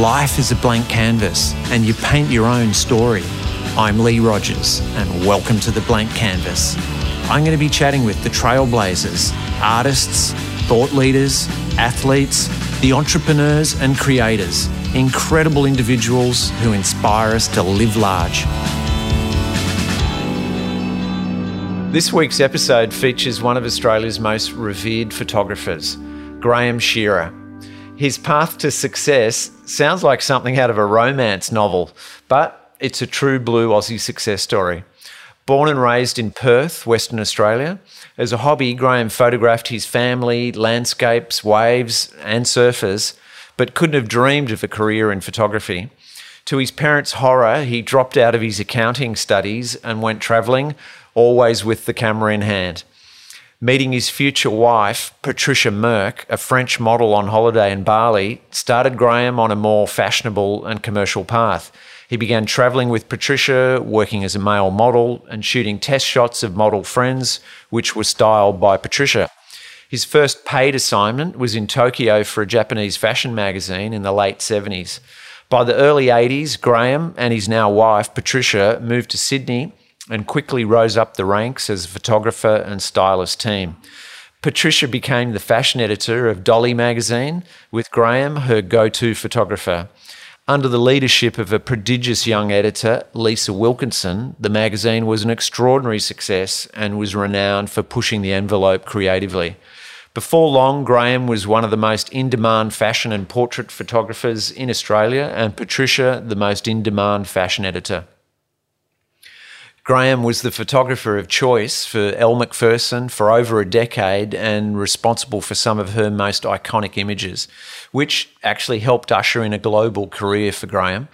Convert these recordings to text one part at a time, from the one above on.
Life is a blank canvas, and you paint your own story. I'm Lee Rogers, and welcome to the Blank Canvas. I'm going to be chatting with the trailblazers, artists, thought leaders, athletes, the entrepreneurs and creators, incredible individuals who inspire us to live large. This week's episode features one of Australia's most revered photographers, Graham Shearer. His path to success sounds like something out of a romance novel, but it's a true blue Aussie success story. Born and raised in Perth, Western Australia, as a hobby, Graham photographed his family, landscapes, waves, and surfers, but couldn't have dreamed of a career in photography. To his parents' horror, he dropped out of his accounting studies and went travelling, always with the camera in hand meeting his future wife, Patricia Merk, a French model on holiday in Bali, started Graham on a more fashionable and commercial path. He began travelling with Patricia, working as a male model, and shooting test shots of model friends, which were styled by Patricia. His first paid assignment was in Tokyo for a Japanese fashion magazine in the late 70s. By the early 80s, Graham and his now wife, Patricia, moved to Sydney and quickly rose up the ranks as a photographer and stylist team. Patricia became the fashion editor of Dolly magazine, with Graham her go to photographer. Under the leadership of a prodigious young editor, Lisa Wilkinson, the magazine was an extraordinary success and was renowned for pushing the envelope creatively. Before long, Graham was one of the most in demand fashion and portrait photographers in Australia, and Patricia, the most in demand fashion editor. Graham was the photographer of choice for Elle Macpherson for over a decade and responsible for some of her most iconic images, which actually helped usher in a global career for Graham.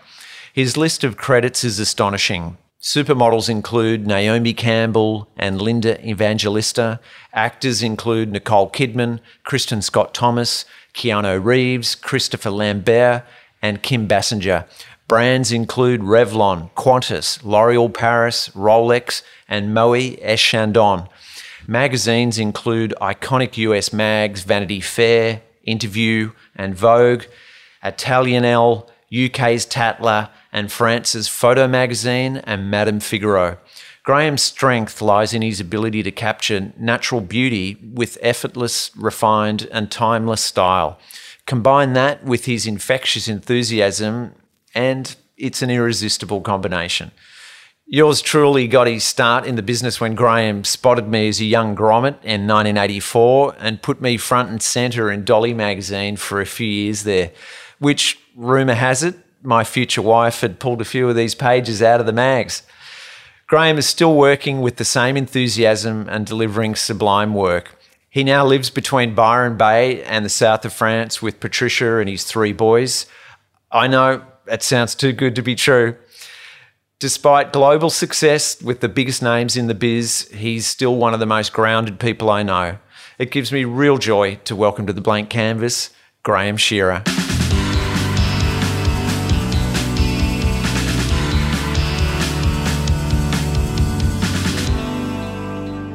His list of credits is astonishing. Supermodels include Naomi Campbell and Linda Evangelista. Actors include Nicole Kidman, Kristin Scott Thomas, Keanu Reeves, Christopher Lambert, and Kim Basinger. Brands include Revlon, Qantas, L'Oreal Paris, Rolex, and Moët et Chandon. Magazines include iconic US mags Vanity Fair, Interview, and Vogue, Italian Elle, UK's Tatler, and France's Photo Magazine and Madame Figaro. Graham's strength lies in his ability to capture natural beauty with effortless, refined, and timeless style. Combine that with his infectious enthusiasm and it's an irresistible combination. Yours truly got his start in the business when Graham spotted me as a young grommet in 1984 and put me front and centre in Dolly magazine for a few years there, which, rumour has it, my future wife had pulled a few of these pages out of the mags. Graham is still working with the same enthusiasm and delivering sublime work. He now lives between Byron Bay and the south of France with Patricia and his three boys. I know that sounds too good to be true. Despite global success with the biggest names in the biz, he's still one of the most grounded people I know. It gives me real joy to welcome to the blank canvas Graham Shearer.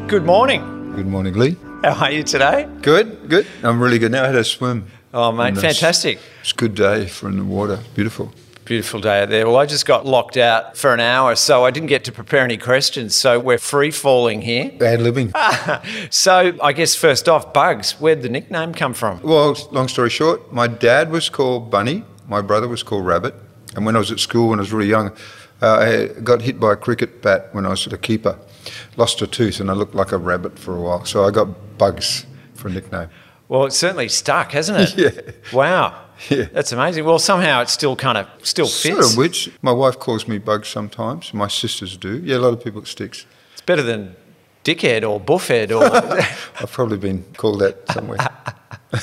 Good morning. Good morning, Lee. How are you today? Good, good. I'm really good now. I had a swim. Oh, mate, fantastic. It's a good day for in the water. Beautiful. Beautiful day out there. Well, I just got locked out for an hour, so I didn't get to prepare any questions. So we're free falling here. Bad living. so I guess first off, Bugs, where'd the nickname come from? Well, long story short, my dad was called Bunny, my brother was called Rabbit. And when I was at school, when I was really young, uh, I got hit by a cricket bat when I was a keeper. Lost a tooth, and I looked like a rabbit for a while. So I got Bugs for a nickname. Well, it's certainly stuck, hasn't it? yeah. Wow. Yeah. That's amazing. Well, somehow it still kind of still fits. Sort of which my wife calls me Bugs sometimes. My sisters do. Yeah, a lot of people it sticks. It's better than dickhead or buffhead or. I've probably been called that somewhere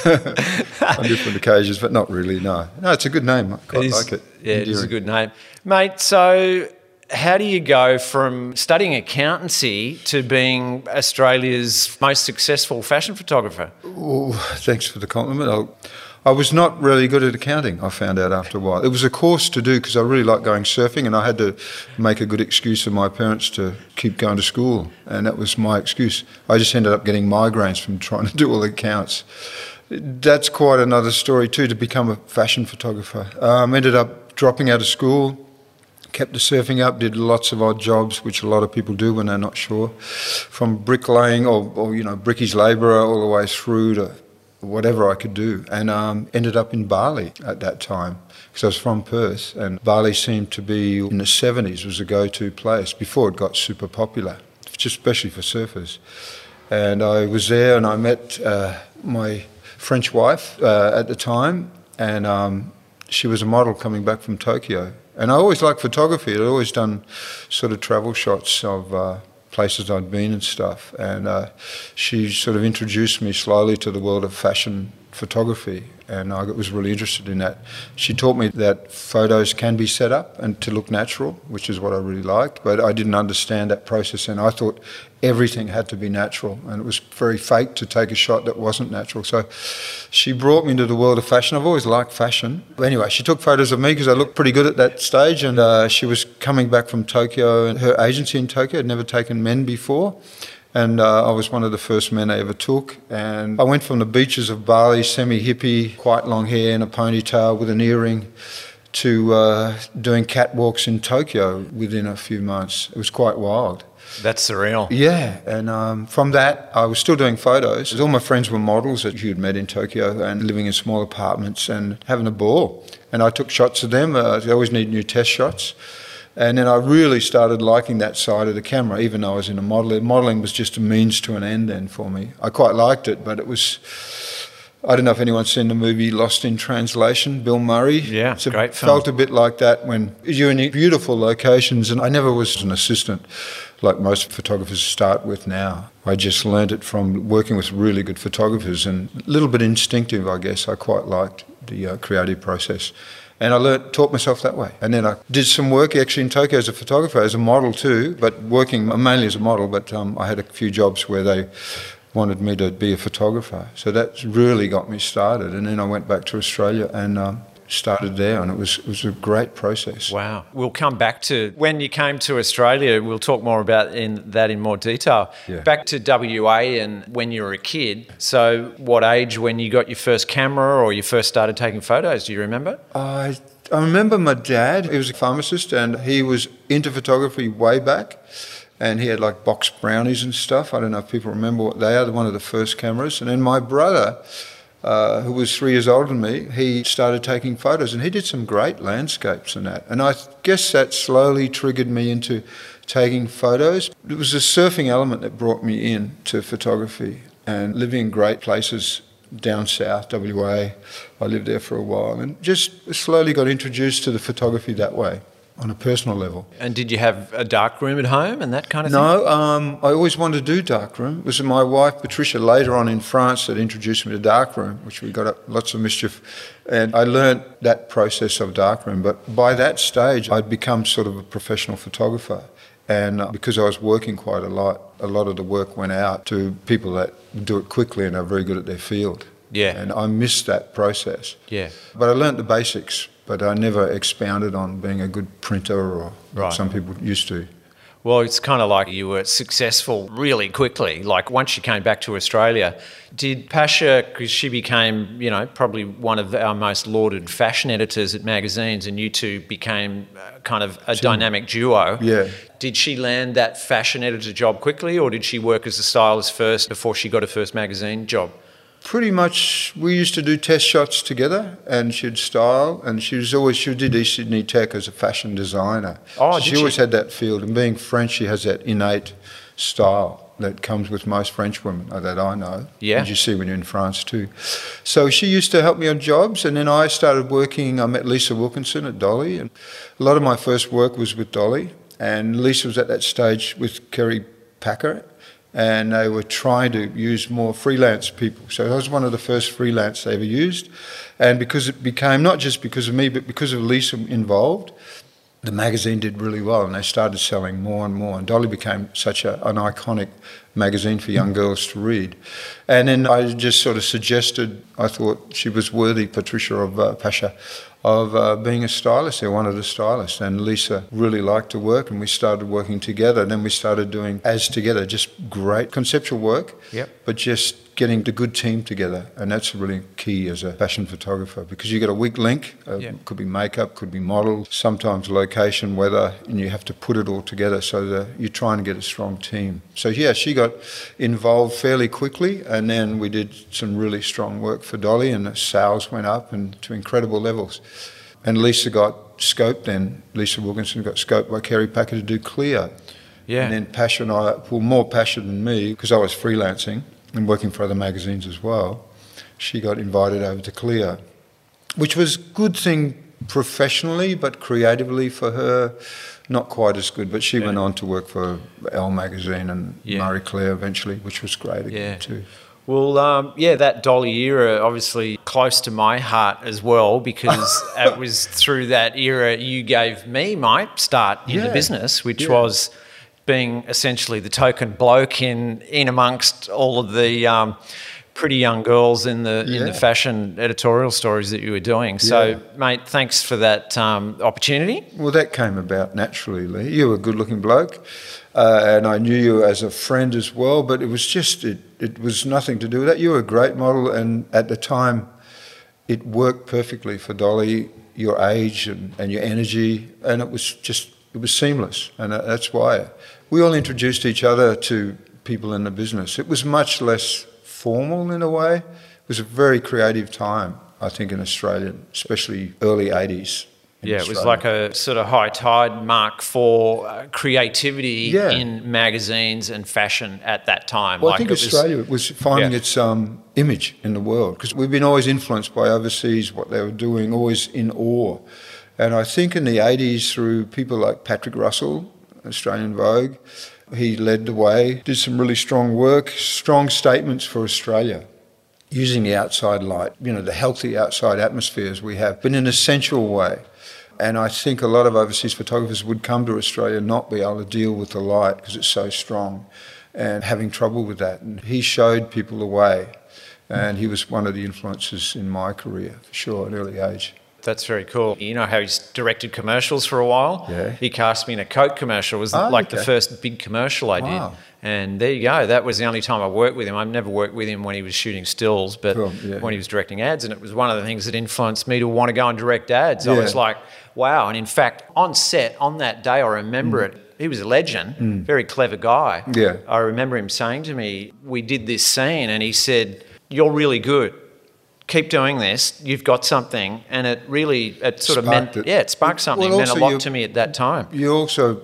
on different occasions, but not really. No, no, it's a good name. I quite It is- like it. Yeah, it is a good name, mate. So. How do you go from studying accountancy to being Australia's most successful fashion photographer? Oh, thanks for the compliment. I'll, I was not really good at accounting, I found out after a while. It was a course to do because I really liked going surfing and I had to make a good excuse for my parents to keep going to school. And that was my excuse. I just ended up getting migraines from trying to do all the accounts. That's quite another story too. To become a fashion photographer, um, ended up dropping out of school, kept the surfing up, did lots of odd jobs, which a lot of people do when they're not sure, from bricklaying or, or you know brickies labourer all the way through to whatever I could do, and um, ended up in Bali at that time because I was from Perth, and Bali seemed to be in the 70s was a go-to place before it got super popular, just especially for surfers. And I was there, and I met uh, my French wife uh, at the time, and um, she was a model coming back from Tokyo. And I always liked photography. I'd always done sort of travel shots of uh, places I'd been and stuff. And uh, she sort of introduced me slowly to the world of fashion photography, and I was really interested in that. She taught me that photos can be set up and to look natural, which is what I really liked, but I didn't understand that process, and I thought everything had to be natural, and it was very fake to take a shot that wasn't natural. So she brought me into the world of fashion. I've always liked fashion. Anyway, she took photos of me because I looked pretty good at that stage, and uh, she was coming back from Tokyo, and her agency in Tokyo had never taken men before. And uh, I was one of the first men I ever took. And I went from the beaches of Bali, semi hippie, quite long hair and a ponytail with an earring, to uh, doing catwalks in Tokyo within a few months. It was quite wild. That's surreal. Yeah, and um, from that, I was still doing photos. All my friends were models that you'd met in Tokyo and living in small apartments and having a ball. And I took shots of them. Uh, I always need new test shots. And then I really started liking that side of the camera, even though I was in a modelling. Modelling was just a means to an end then for me. I quite liked it, but it was. I don't know if anyone's seen the movie Lost in Translation, Bill Murray. Yeah, it's a great film. Felt a bit like that when you're in beautiful locations, and I never was an assistant like most photographers start with now. I just learned it from working with really good photographers and a little bit instinctive, I guess. I quite liked the uh, creative process. And I learnt, taught myself that way. And then I did some work actually in Tokyo as a photographer, as a model too, but working mainly as a model. But um, I had a few jobs where they wanted me to be a photographer. So that really got me started. And then I went back to Australia and um, started there, and it was it was a great process. Wow. We'll come back to when you came to Australia. We'll talk more about in that in more detail. Yeah. Back to WA and when you were a kid. So, what age when you got your first camera or you first started taking photos? Do you remember? I I remember my dad. He was a pharmacist, and he was into photography way back. And he had like box brownies and stuff. I don't know if people remember what they are. One of the first cameras. And then my brother uh, who was three years older than me, he started taking photos and he did some great landscapes and that. And I guess that slowly triggered me into taking photos. It was the surfing element that brought me in to photography and living in great places down south, WA. I lived there for a while and just slowly got introduced to the photography that way on a personal level. And did you have a dark room at home and that kind of no, thing? No, um, I always wanted to do dark room. It was my wife Patricia later on in France that introduced me to dark room, which we got up lots of mischief, and I learned that process of dark room. But by that stage, I'd become sort of a professional photographer. And uh, because I was working quite a lot, a lot of the work went out to people that do it quickly and are very good at their field. Yeah. And I missed that process. Yeah. But I learnt the basics but I never expounded on being a good printer or right. some people used to. Well, it's kind of like you were successful really quickly. Like once you came back to Australia, did Pasha, because she became, you know, probably one of our most lauded fashion editors at magazines, and you two became uh, kind of a dynamic duo. Yeah. Did she land that fashion editor job quickly, or did she work as a stylist first before she got her first magazine job? Pretty much we used to do test shots together and she'd style and she was always she did East Sydney Tech as a fashion designer. Oh, so she, always had that field and being French she has that innate style that comes with most French women uh, that I know. Yeah. And you see when you're in France too. So she used to help me on jobs and then I started working I met Lisa Wilkinson at Dolly and a lot of my first work was with Dolly and Lisa was at that stage with Kerry Packer and they were trying to use more freelance people. So I was one of the first freelance they ever used. And because it became, not just because of me, but because of Lisa involved, the magazine did really well and they started selling more and more. And Dolly became such a, an iconic magazine for young girls to read. And then I just sort of suggested, I thought she was worthy, Patricia of uh, Pasha, of uh, being a stylist. They wanted a stylist, and Lisa really liked to work, and we started working together. Then we started doing as together, just great conceptual work, yep. but just getting the good team together, and that's really key as a fashion photographer because you got a weak link. Uh, Yeah. Could be makeup, could be model, sometimes location, weather, and you have to put it all together so that you're trying to get a strong team. So yeah, she got involved fairly quickly, and then we did some really strong work for Dolly, and the sales went up and to incredible levels. And Lisa got scoped then. Lisa Wilkinson got scoped by Kerry Packer to do Cleo. Yeah. And then Pasha and I, well, more Pasha than me, because I was freelancing and working for other magazines as well. She got invited over to Cleo, which was a good thing professionally, but creatively for her, not quite as good. But she went on to work for Elle magazine and Yeah. Marie Claire eventually, which was great again Yeah. too. Well, um, yeah, that Dolly era obviously close to my heart as well because it was through that era you gave me my start in the business, which Yeah. was being essentially the token bloke in in amongst all of the um, pretty young girls in the in the fashion editorial stories that you were doing. So, Yeah. mate, thanks for that um, opportunity. Well, that came about naturally, Lee. You were a good looking bloke, uh, and I knew you as a friend as well, but it was just, it, it was nothing to do with that. You were a great model, and at the time, it worked perfectly for Dolly, your age and, and your energy, and it was just, it was seamless, and uh, that's why. We all introduced each other to people in the business. It was much less formal in a way. It was a very creative time, I think, in Australia, especially early 80s. in Yeah, it was like a sort of high tide mark for uh, creativity Yeah. in magazines and fashion at that time. Well, like I think it was- Australia was finding Yeah. its um, image in the world because we've been always influenced by overseas, what they were doing, always in awe. And I think in the 80s, through people like Patrick Russell, Australian Vogue, he led the way, did some really strong work, strong statements for Australia. Using the outside light, you know, the healthy outside atmospheres we have, but in an essential way. And I think a lot of overseas photographers would come to Australia and not be able to deal with the light because it's so strong and having trouble with that. And he showed people the way. And he was one of the influences in my career, for sure, at an early age. That's very cool. You know how he's directed commercials for a while? Yeah. He cast me in a Coke commercial. It was Oh, like the first big commercial I did. Wow. And there you go. That was the only time I worked with him. I've never worked with him when he was shooting stills, but Cool, yeah. when he was directing ads. And it was one of the things that influenced me to want to go and direct ads. Yeah. I was like, wow. And in fact, on set, on that day, I remember it. He was a legend, very clever guy. Mm. Yeah. I remember him saying to me, We did this scene, and he said, You're really good. Keep doing this. You've got something. And it really, it sort of meant, it. yeah, it sparked something. Well, it meant a lot to me at that time. You also,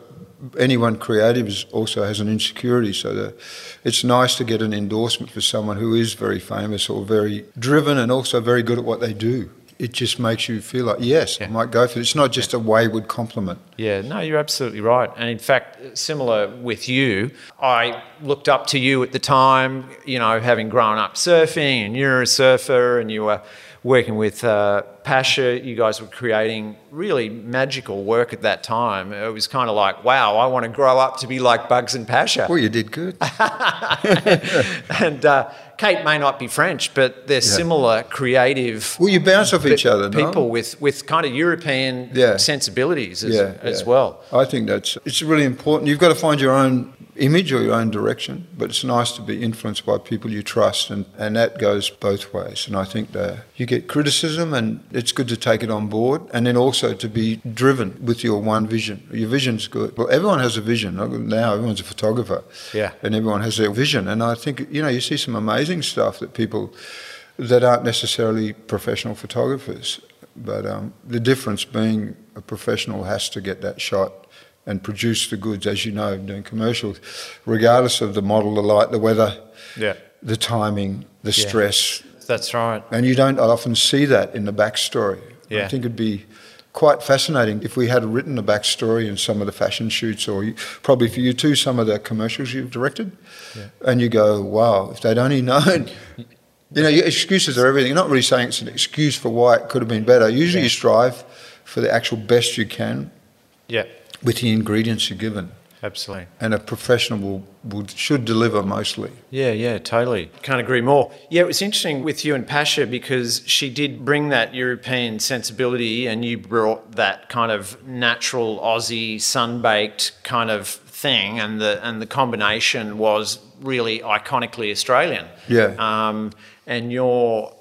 anyone creative is also has an insecurity, so that it's nice to get an endorsement for someone who is very famous or very driven and also very good at what they do. It just makes you feel like, yes, Yeah. I might go for it. It's not just a wayward compliment. Yeah, no, you're absolutely right. And in fact, similar with you, I looked up to you at the time, you know, having grown up surfing, and you're a surfer, and you were working with uh, Pasha. You guys were creating really magical work at that time. It was kind of like, wow, I want to grow up to be like Bugs and Pasha. Well, you did good. and uh, Kate may not be French, but they're similar creative Well, you bounce off each other, no? people with, with kind of European Yeah. sensibilities as, yeah, as well. I think that's it's really important. You've got to find your own image or your own direction, but it's nice to be influenced by people you trust, and, and that goes both ways. And I think that you get criticism, and it's good to take it on board, and then also to be driven with your one vision. Your vision's good. Well, everyone has a vision. Now everyone's a photographer, Yeah. and everyone has their vision. And I think you know you see some amazing stuff that people that aren't necessarily professional photographers. But um, the difference being a professional has to get that shot and produce the goods, as you know, doing commercials, regardless of the model, the light, the weather, Yeah. the timing, the Yeah. stress. That's right. And you don't often see that in the backstory. Yeah. I think it'd be quite fascinating if we had written a backstory in some of the fashion shoots, or you, probably for you too, some of the commercials you've directed. And you go, wow, if they'd only known. You know, excuses are everything. You're not really saying it's an excuse for why it could have been better. Usually you strive for the actual best you can Yeah, with the ingredients you're given. absolutely. And a professional will, will, should deliver mostly. Yeah, yeah, totally. Can't agree more. Yeah, it was interesting with you and Pasha because she did bring that European sensibility and you brought that kind of natural Aussie, sun baked kind of thing, and the and the combination was really iconically Australian. Yeah. Um, and your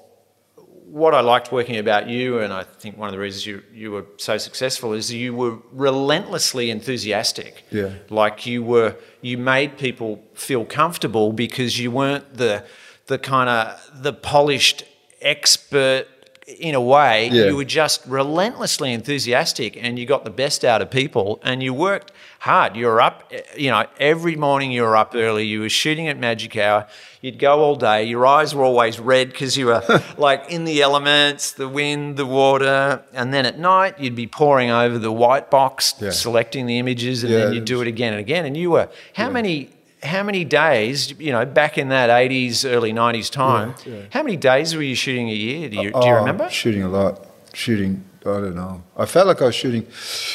what I liked working about you, and I think one of the reasons you, you were so successful is you were relentlessly enthusiastic. Yeah. Like you were, you made people feel comfortable because you weren't the, the kind of the polished expert in a way. Yeah. You were just relentlessly enthusiastic, and you got the best out of people, and you worked hard. You were up, eh, you know, every morning you were up early. You were shooting at magic hour. You'd go all day. Your eyes were always red because you were like in the elements, the wind, the water. And then at night, you'd be poring over the white box, Yeah. selecting the images, and Yeah, then you'd do it again and again. And you were, how many. How many days, you know, back in that 80s, early 90s time, how many days were you shooting a year? Do you, do you Oh, remember? Shooting a lot. Shooting, I don't know. I felt like I was shooting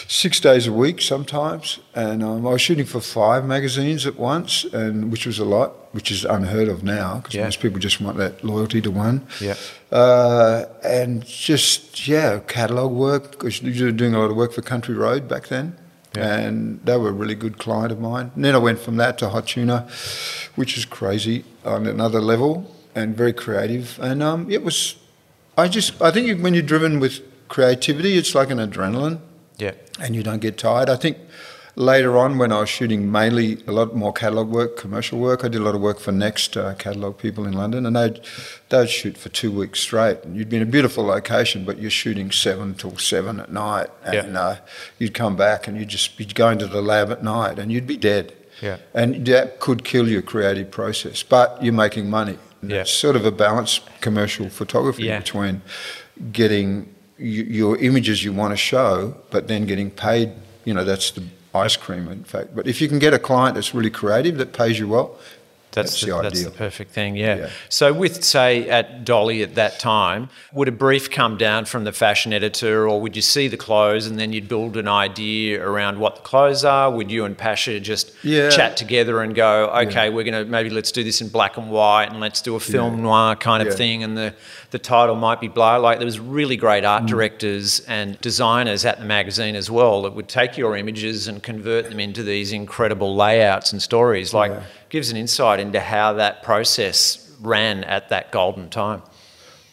six days a week sometimes, and um, I was shooting for five magazines at once, and which was a lot, which is unheard of now because Yeah. most people just want that loyalty to one. Yeah. Uh, and just yeah, catalogue work because you were doing a lot of work for Country Road back then. Yeah. And they were a really good client of mine. And then I went from that to Hot Tuna, which is crazy on another level and very creative. And um, it was I just, I think when you're driven with creativity, it's like an adrenaline Yeah. and you don't get tired. I think later on, when I was shooting mainly a lot more catalogue work, commercial work, I did a lot of work for Next uh, catalogue people in London, and they'd, they'd shoot for two weeks straight. And you'd be in a beautiful location, but you're shooting seven till seven at night, and Yeah. uh, you'd come back and you'd just be going to the lab at night, and you'd be dead. Yeah. And that could kill your creative process, but you're making money. Yeah. It's sort of a balanced commercial photography Yeah. between getting your images you want to show, but then getting paid. You know, that's the ice cream, in fact. But if you can get a client that's really creative that pays you well, That's, That's the, the that's the perfect thing, yeah. Yeah. So, with say at Dolly at that time, would a brief come down from the fashion editor, or would you see the clothes and then you'd build an idea around what the clothes are? Would you and Pasha just Yeah. chat together and go, okay, we're gonna maybe let's do this in black and white and let's do a film noir kind of Yeah. thing, and the the title might be blah. Like there was really great Mm. art directors and designers at the magazine as well that would take your images and convert them into these incredible layouts and stories. Like Yeah. Gives an insight into how that process ran at that golden time.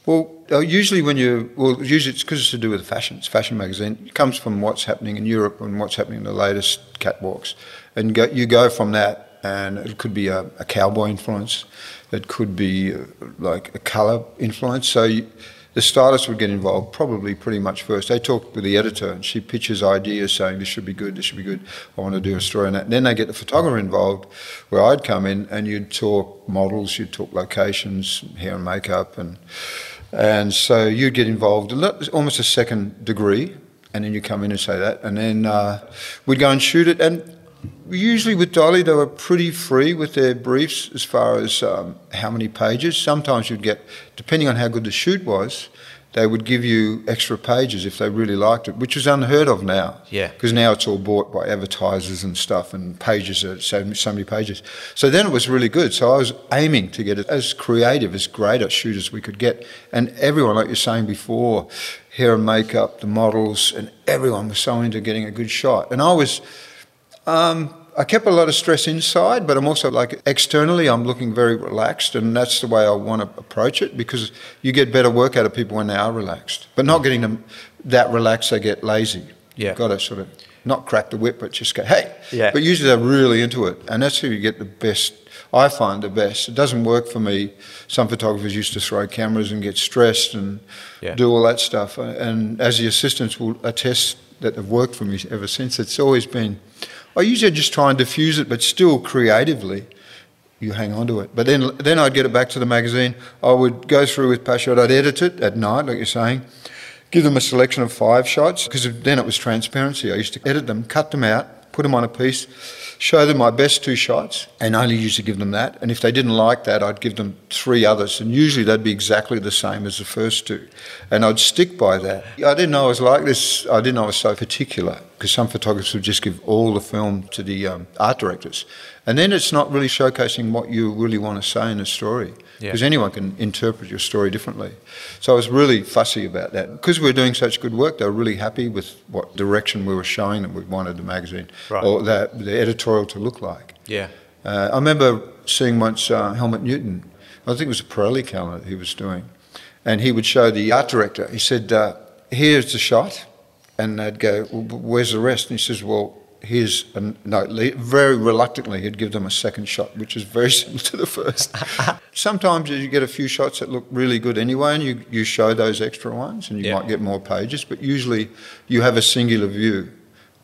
Well, uh, usually when you well, usually it's because it's to do with fashion. It's fashion magazine. It comes from what's happening in Europe and what's happening in the latest catwalks, and go, you go from that, and it could be a, a cowboy influence, it could be uh, like a colour influence. So you, the stylist would get involved probably pretty much first. They talk with the editor, and she pitches ideas saying this should be good, this should be good. I want to do a story on that. And then they get the photographer involved, where I'd come in and you'd talk models, you'd talk locations, hair and makeup, and and so you'd get involved, almost a second degree, and then you come in and say that, and then uh, we'd go and shoot it. And usually with Dolly, they were pretty free with their briefs as far as um, how many pages. Sometimes you'd get, depending on how good the shoot was, they would give you extra pages if they really liked it, which is unheard of now. Yeah. Because now it's all bought by advertisers and stuff, and pages are so, so many pages. So then it was really good. So I was aiming to get as creative, as great a shoot as we could get. And everyone, like you're saying before, hair and makeup, the models, and everyone was so into getting a good shot. And I was, um, I kept a lot of stress inside, but I'm also like externally, I'm looking very relaxed, and that's the way I want to approach it because you get better work out of people when they are relaxed. But not getting them that relaxed, they get lazy. Yeah. Got to sort of not crack the whip, but just go, hey. Yeah. But usually they're really into it, and that's who you get the best. I find the best. It doesn't work for me. Some photographers used to throw cameras and get stressed and Yeah. do all that stuff. And as the assistants will attest that have worked for me ever since, it's always been. I usually just try and diffuse it, but still creatively, you hang on to it. But then, then I'd get it back to the magazine. I would go through with Pasha. I'd edit it at night, like you're saying. Give them a selection of five shots because then it was transparency. I used to edit them, cut them out, put them on a piece, show them my best two shots, and only used to give them that. And if they didn't like that, I'd give them three others, and usually they'd be exactly the same as the first two. And I'd stick by that. I didn't know I was like this. I didn't know I was so particular because some photographers would just give all the film to the um, art directors. And then it's not really showcasing what you really want to say in a story, Yeah. because anyone can interpret your story differently. So I was really fussy about that. Because we were doing such good work, they were really happy with what direction we were showing them. We wanted the magazine Right. or the, the editorial to look like. Yeah. Uh, I remember seeing once uh, Helmut Newton, I think it was a Pirelli calendar he was doing, and he would show the art director, he said, uh, Here's the shot. And they'd go, well, Where's the rest? And he says, Well, here's a um, note. Very reluctantly, he'd give them a second shot, which is very similar to the first. Sometimes you get a few shots that look really good anyway, and you, you show those extra ones, and you Yeah. might get more pages, but usually you have a singular view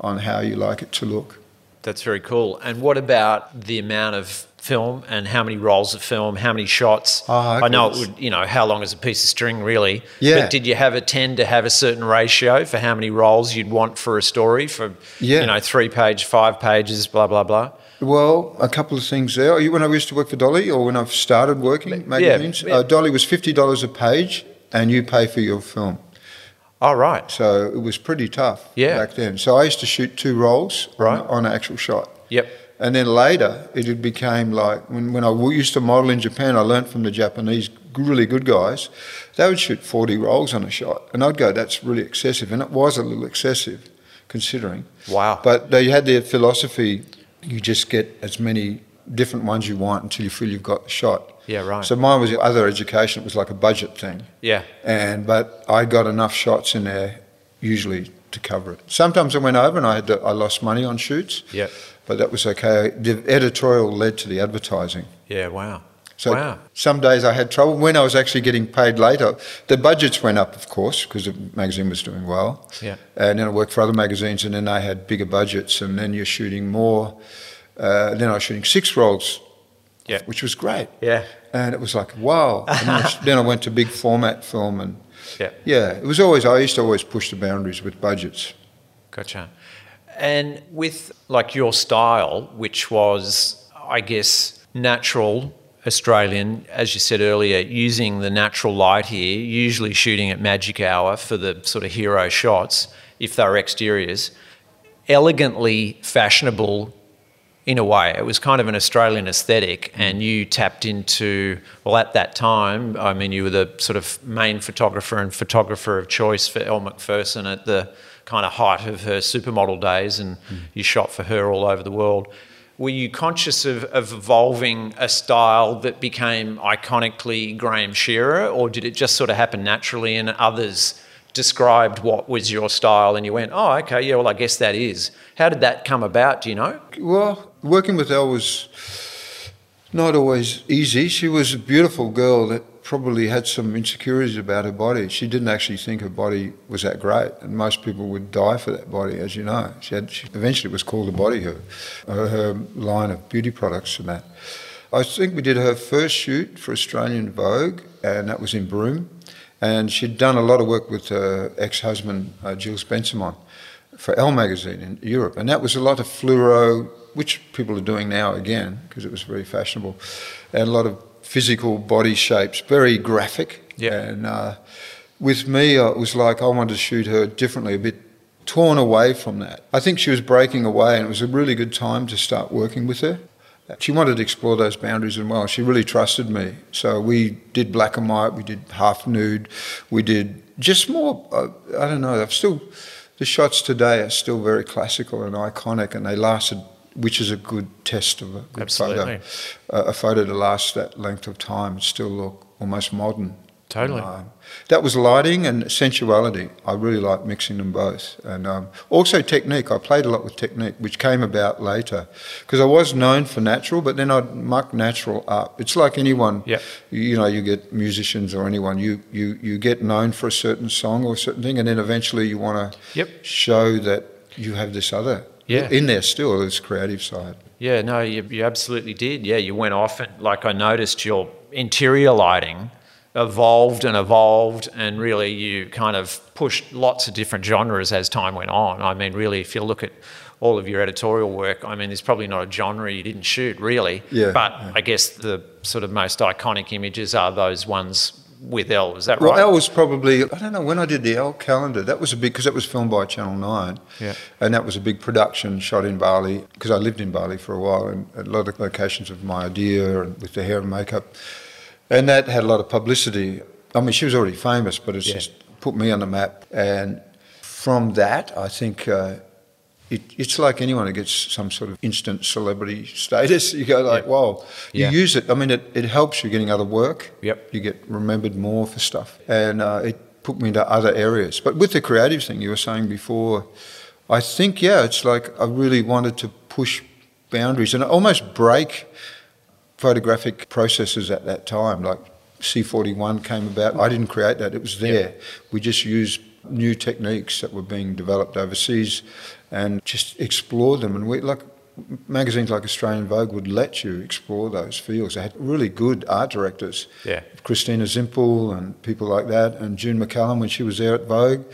on how you like it to look. That's very cool. And what about the amount of film and how many rolls of film, how many shots? Ah, okay. I know it would, you know, how long is a piece of string really? Yeah. But did you have a tend to have a certain ratio for how many rolls you'd want for a story for, Yeah. you know, three page, five pages, blah, blah, blah? Well, a couple of things there. When I used to work for Dolly, or when I've started working magazines, yeah. Uh, Dolly was fifty dollars a page, and you pay for your film. Oh, right. So it was pretty tough Yeah. back then. So I used to shoot two rolls Right. on, on an actual shot. Yep. And then later, it became like when, when I used to model in Japan, I learnt from the Japanese really good guys. They would shoot 40 rolls on a shot. And I'd go, that's really excessive. And it was a little excessive, considering. Wow. But they had their philosophy you just get as many different ones you want until you feel you've got the shot. Yeah, right. So mine was other education, it was like a budget thing. Yeah. And but I got enough shots in there usually to cover it. Sometimes I went over and I had to, I lost money on shoots. Yep. But that was okay. The editorial led to the advertising. Yeah, wow. So wow. some days I had trouble. When I was actually getting paid later, the budgets went up, of course, because the magazine was doing well. Yeah. And then I worked for other magazines, and then they had bigger budgets, and then you're shooting more. Uh, then I was shooting six rolls, Yeah. which was great. Yeah. And it was like, wow. And then, I, then I went to big format film, and Yeah. yeah, it was always, I used to always push the boundaries with budgets. Gotcha. And with like your style, which was, I guess, natural Australian, as you said earlier, using the natural light here, usually shooting at magic hour for the sort of hero shots, if they're exteriors, elegantly fashionable in a way. It was kind of an Australian aesthetic, and you tapped into, well, at that time, I mean, you were the sort of main photographer and photographer of choice for Elle Macpherson at the kind of height of her supermodel days, and hmm. you shot for her all over the world. Were you conscious of, of evolving a style that became iconically Graham Shearer, or did it just sort of happen naturally and others described what was your style and you went, oh, okay, yeah, well, I guess that is? How did that come about? Do you know? Well, working with Elle was not always easy. She was a beautiful girl that probably had some insecurities about her body. She didn't actually think her body was that great, and most people would die for that body, as you know. She had she eventually was called the body her, her, line of beauty products and that. I think we did her first shoot for Australian Vogue, and that was in Broome. And she'd done a lot of work with her ex-husband, uh, Gilles Bensimon, for Elle magazine in Europe. And that was a lot of fluoro, which people are doing now again, because it was very fashionable, and a lot of physical body shapes, very graphic. Yeah. And uh, with me, uh, it was like I wanted to shoot her differently, a bit torn away from that. I think she was breaking away, and it was a really good time to start working with her. She wanted to explore those boundaries as well. She really trusted me. So we did black and white, we did half nude, we did just more, uh, I don't know, I've still, the shots today are still very classical and iconic and they lasted, which is a good test of a good Absolutely. photo. Uh, a photo to last that length of time and still look almost modern. Totally. Um, that was lighting and sensuality. I really like mixing them both. And um, also technique. I played a lot with technique, which came about later. Because I was known for natural, but then I'd muck natural up. It's like anyone, Yep. you know, you get musicians or anyone, you, you, you get known for a certain song or a certain thing, and then eventually you want to Yep. show that you have this other Yeah. in there still, this creative side. Yeah, no, you, you absolutely did. Yeah, you went off and, like, I noticed your interior lighting evolved and evolved, and really you kind of pushed lots of different genres as time went on. I mean, really, if you look at all of your editorial work, I mean, there's probably not a genre you didn't shoot, really. Yeah, But yeah. I guess the sort of most iconic images are those ones with Elle. Is that Well, right? Elle was probably, I don't know, when I did the Elle calendar, that was a big, because that was filmed by Channel 9. Yeah. And that was a big production shot in Bali, because I lived in Bali for a while, and a lot of locations of my idea and with the hair and makeup. And that had a lot of publicity. I mean, she was already famous, but it's Yeah. just put me on the map. And from that, I think uh, it, it's like anyone who gets some sort of instant celebrity status. You go like, Yeah. wow, you Yeah. use it. I mean, it, it helps you getting other work. Yep. You get remembered more for stuff. And uh, it put me into other areas. But with the creative thing you were saying before, I think, yeah, it's like I really wanted to push boundaries and almost break photographic processes at that time. Like C41 came about. I didn't create that, it was there. We just used new techniques that were being developed overseas and just explore them. And we, like, magazines like Australian Vogue would let you explore those fields. They had really good art directors. Yeah. Christina Zimpel and people like that, and June McCallum when she was there at Vogue.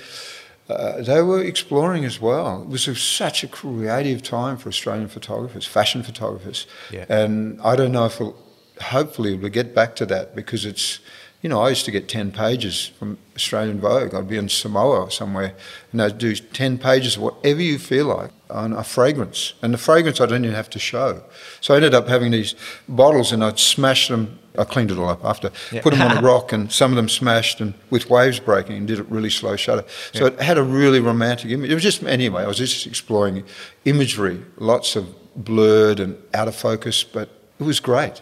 Uh, they were exploring as well. It was a, such a creative time for Australian photographers, fashion photographers. Yeah. And I don't know if it'll, hopefully we'll get back to that because it's, you know, I used to get 10 pages from Australian Vogue. I'd be in Samoa or somewhere and I'd do 10 pages of whatever you feel like on a fragrance. And the fragrance I didn't even have to show. So I ended up having these bottles and I'd smash them. I cleaned it all up after, Yeah. put them on a rock and some of them smashed and with waves breaking and did it really slow shutter. So it had a really romantic image. It was just, anyway, I was just exploring imagery, lots of blurred and out of focus, but it was great.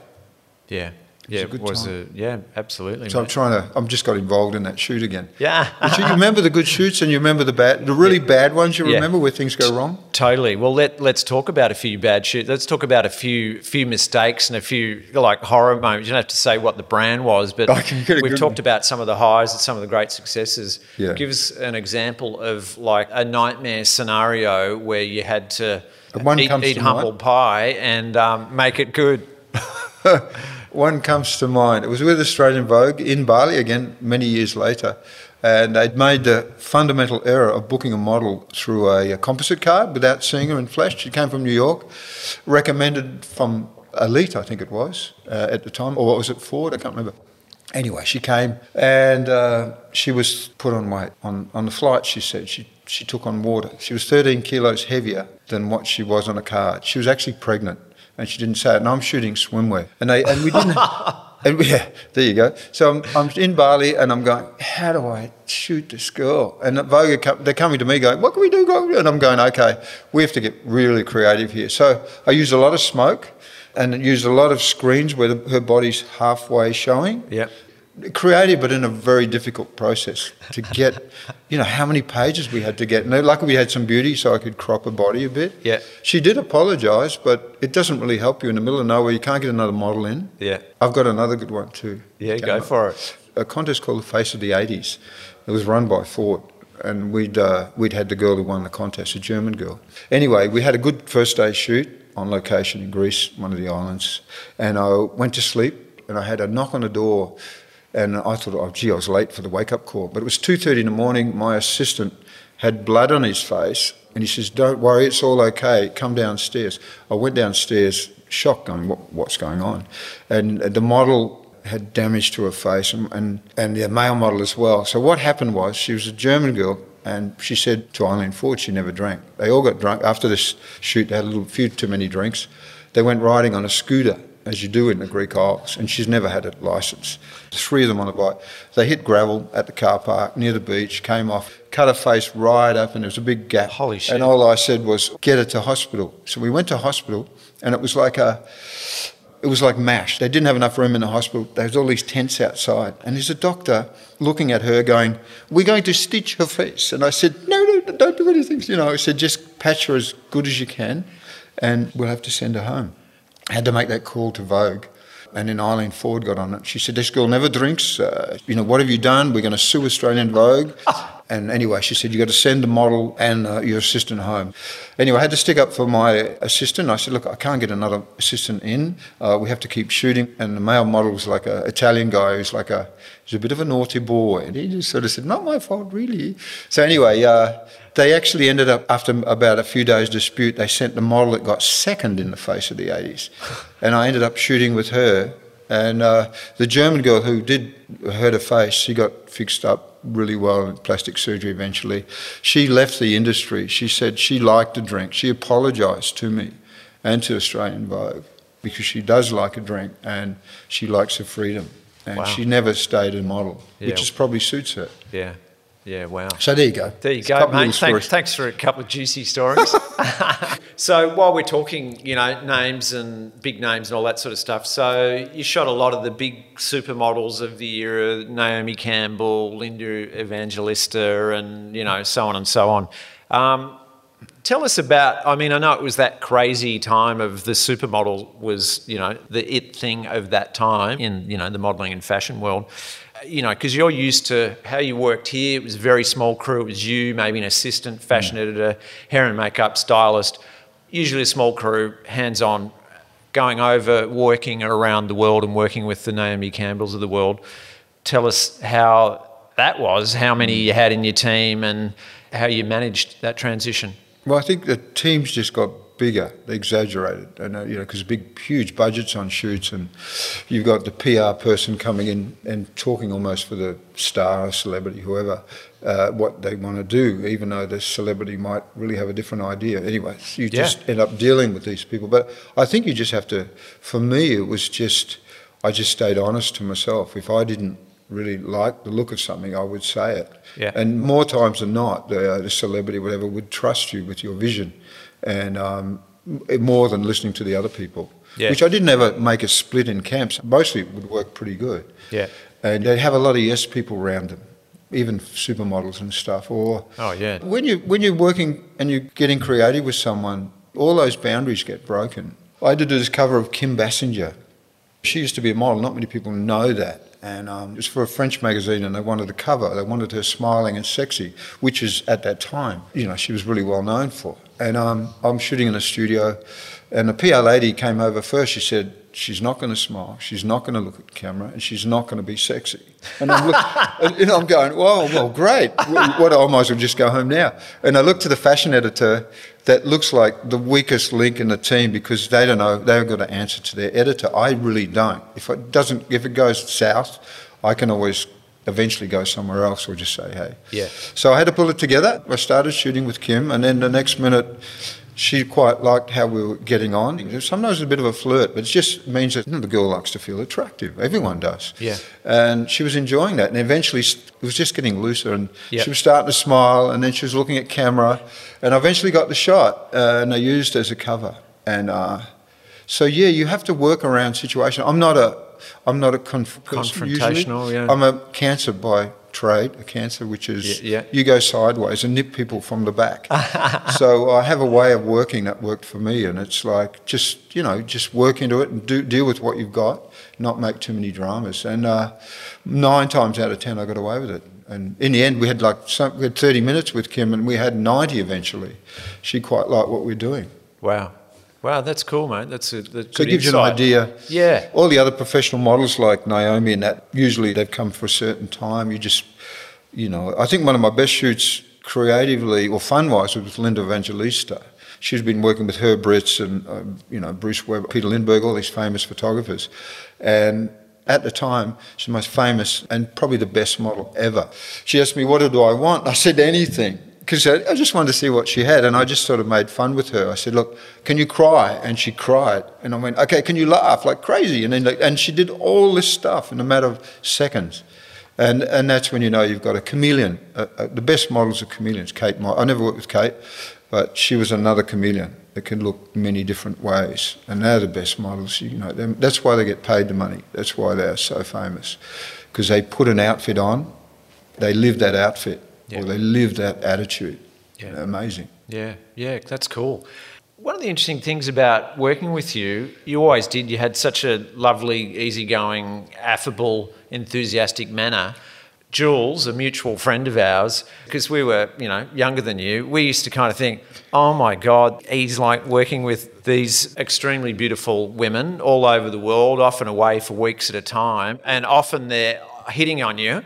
yeah. Yeah, a it good was a yeah, absolutely. So I'm trying to, I'm just got involved in that shoot again. Yeah. But you remember the good shoots and you remember the bad, the really bad ones you Yeah. remember where things go wrong? Totally. Well, let let's talk about a few bad shoots. Let's talk about a few few mistakes and a few like horror moments. You don't have to say what the brand was, but I can get a we've talked one. about some of the highs and some of the great successes. Yeah. Give us an example of like a nightmare scenario where you had to eat, eat humble pie and um, make it good. One comes to mind. It was with Australian Vogue in Bali again many years later. And they'd made the fundamental error of booking a model through a, a composite card without seeing her in flesh. She came from New York, recommended from Elite, I think it was, uh, at the time, or was it, Ford? I can't remember. Anyway, she came and uh, she was put on weight. On, on the flight, she said she, she took on water. She was 13 kilos heavier than what she was on a card. She was actually pregnant and she didn't say it. And I'm shooting swimwear. And, they, and we didn't. And we- yeah, there you go. So I'm, I'm in Bali and I'm going, how do I shoot this girl? And Vogue, they're coming to me going, what can we do? And I'm going, okay, we have to get really creative here. So I used a lot of smoke and used a lot of screens where the, her body's halfway showing Yep. Creative, but in a very difficult process to get. you know how many pages we had to get. And luckily, we had some beauty, so I could crop her body a bit. Yeah. She did apologise, but it doesn't really help you in the middle of nowhere. You can't get another model in. Yeah. I've got another good one too. Yeah, go for it. A contest called the Face of the '80s. It was run by Ford. And we'd uh, we'd had the girl who won the contest, a German girl. Anyway, we had a good first day shoot on location in Greece, one of the islands, and I went to sleep. And I had a knock on the door, and I thought, oh, gee, I was late for the wake up call. But it was 2.30 in the morning. My assistant had blood on his face, and he says, don't worry, it's all okay. Come downstairs. I went downstairs, shocked, going, what, what's going on? And the model had damage to her face, and, and, and the male model as well. So what happened was, she was a German girl, and she said to Eileen Ford she never drank. They all got drunk. After this shoot, they had a little few too many drinks. They went riding on a scooter, as you do in the Greek Isles, and she's never had a licence. Three of them on a bike. They hit gravel at the car park near the beach, came off, cut her face right up, and there was a big gap. Holy shit. And all I said was, get her to hospital. So we went to hospital, and it was like a, it was like MASH. They didn't have enough room in the hospital. There was all these tents outside. And there's a doctor looking at her going, we're going to stitch her face. And I said, no, no, don't do anything. You know, I said, just patch her as good as you can, and we'll have to send her home. Had to make that call to Vogue. And then Eileen Ford got on it. She said, This girl never drinks. Uh, you know, what have you done? We're going to sue Australian Vogue. And anyway, she said, You've got to send the model and uh, your assistant home. Anyway, I had to stick up for my assistant. I said, look, I can't get another assistant in. Uh, we have to keep shooting. And the male model was like an Italian guy who's like a, he's a bit of a naughty boy. And he just sort of said, not my fault, really. So anyway, uh, they actually ended up, after about a few days dispute, they sent the model that got second in the face of the 80s. And I ended up shooting with her And uh, the German girl who did hurt her face, she got fixed up really well in plastic surgery eventually. She left the industry. She said she liked a drink. She apologised to me and to Australian Vogue because she does like a drink and she likes her freedom. And Wow. she never stayed a model, Yeah. which is probably suits her. Yeah. Yeah, wow. So there you go. There you It's go, mate. Thanks, thanks for a couple of juicy stories. so while we're talking, you know, names and big names and all that sort of stuff, so you shot a lot of the big supermodels of the era, Naomi Campbell, Linda Evangelista, and you know, so on and so on. Um, tell us about. I mean, I know it was that crazy time of the supermodel was, you know, the it thing of that time in you know the modelling and fashion world you know, because you're used to how you worked here. It was a very small crew. It was you, maybe an assistant, mm. fashion editor, hair and makeup stylist. Usually a small crew, hands on, going over, working around the world and working with the Naomi Campbells of the world. Tell us how that was, how many you had in your team, and how you managed that transition. Well, I think the teams just got bigger. Exaggerated, and uh, you know, because big, huge budgets on shoots, and you've got the PR person coming in and talking almost for the star, celebrity, whoever, uh, what they want to do, even though the celebrity might really have a different idea. Anyway, you Yeah. just end up dealing with these people. But I think you just have to. For me, it was just I just stayed honest to myself. If I didn't really like the look of something, I would say it. Yeah. And more times than not, the, uh, the celebrity, whatever, would trust you with your vision, and um, more than listening to the other people. Yeah. Which I didn't ever make a split in camps. Mostly it would work pretty good. Yeah. And they'd have a lot of yes people around them, even supermodels and stuff. Or Oh, yeah. when you when you're working and you're getting creative with someone, all those boundaries get broken. I did this cover of Kim Basinger. She used to be a model. Not many people know that. And um, it was for a French magazine, and they wanted the cover. They wanted her smiling and sexy, which is at that time, you know, she was really well known for. And um, I'm shooting in a studio, and the PR lady came over first. She said, "She's not going to smile. She's not going to look at camera, and she's not going to be sexy." And I'm, look, and, and I'm going, "Whoa, well, great. What, what I might as well just go home now." And I looked to the fashion editor that looks like the weakest link in the team because they don't know they've got to answer to their editor. I really don't. If it doesn't, if it goes south, I can always eventually go somewhere else or just say hey. Yeah. So I had to pull it together. I started shooting with Kim, and then the next minute. She quite liked how we were getting on. Sometimes it's a bit of a flirt, but it just means that you know, the girl likes to feel attractive. Everyone does. Yeah. And she was enjoying that. And eventually it was just getting looser. And Yeah. she was starting to smile. And then she was looking at camera. And I eventually got the shot. Uh, and I used it as a cover. And uh, so, yeah, you have to work around situation. I'm not a, I'm not a conf- person usually. Confrontational, yeah. I'm a cancer by trade, a cancer which is Yeah, yeah. you go sideways and nip people from the back. so I have a way of working that worked for me, and it's like just you know just work into it and do deal with what you've got, not make too many dramas. And uh, nine times out of ten, I got away with it. And in the end, we had like some, we had 30 minutes with Kim, and we had 90 eventually. She quite liked what we're doing. Wow. Wow, that's cool, mate. That's a that's So good it gives you an idea. Yeah. All the other professional models like Naomi and that, usually they've come for a certain time. You just, you know, I think one of my best shoots creatively or fun wise was with Linda Evangelista. She's been working with Herb Ritts and, uh, you know, Bruce Weber, Peter Lindbergh, all these famous photographers. And at the time, she's the most famous and probably the best model ever. She asked me, What do I want? I said, Anything. Because I just wanted to see what she had, and I just sort of made fun with her. I said, "Look, can you cry?" And she cried, and I went, "Okay, can you laugh like crazy?" And then, like, and she did all this stuff in a matter of seconds, and and that's when you know you've got a chameleon. Uh, uh, the best models are chameleons. Kate, I never worked with Kate, but she was another chameleon that can look many different ways, and they're the best models. You know, that's why they get paid the money. That's why they're so famous, because they put an outfit on, they live that outfit, Yeah. or they live that attitude. Yeah. They're amazing. Yeah, yeah, that's cool. One of the interesting things about working with you, you always did, you had such a lovely, easygoing, affable, enthusiastic manner. Jules, a mutual friend of ours, because we were, you know, younger than you, we used to kind of think, oh my God, he's like working with these extremely beautiful women all over the world, often away for weeks at a time, and often they're hitting on you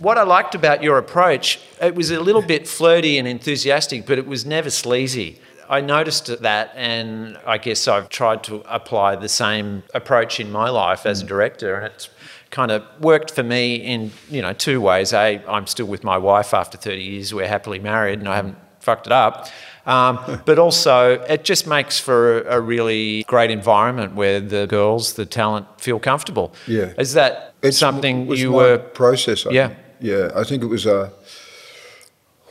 what I liked about your approach, it was a little bit flirty and enthusiastic, but it was never sleazy. I noticed that, and I guess I've tried to apply the same approach in my life as a director, and it's kind of worked for me in you know two ways. A, I'm still with my wife after 30 years. We're happily married, and I haven't fucked it up. Um, but also, it just makes for a, a, really great environment where the girls, the talent, feel comfortable. Yeah, is that it's, something you were process? I yeah, think. Yeah. I think it was a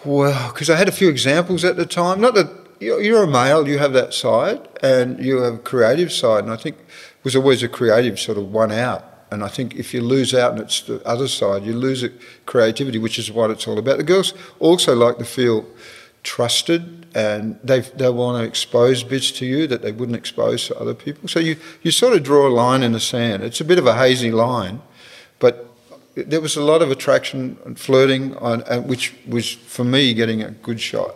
well because I had a few examples at the time. Not that you're a male, you have that side, and you have a creative side, and I think it was always a creative sort of one out. And I think if you lose out and it's the other side, you lose creativity, which is what it's all about. The girls also like to feel trusted and they they want to expose bits to you that they wouldn't expose to other people. So you, you sort of draw a line in the sand. It's a bit of a hazy line, but there was a lot of attraction and flirting, on, which was for me getting a good shot.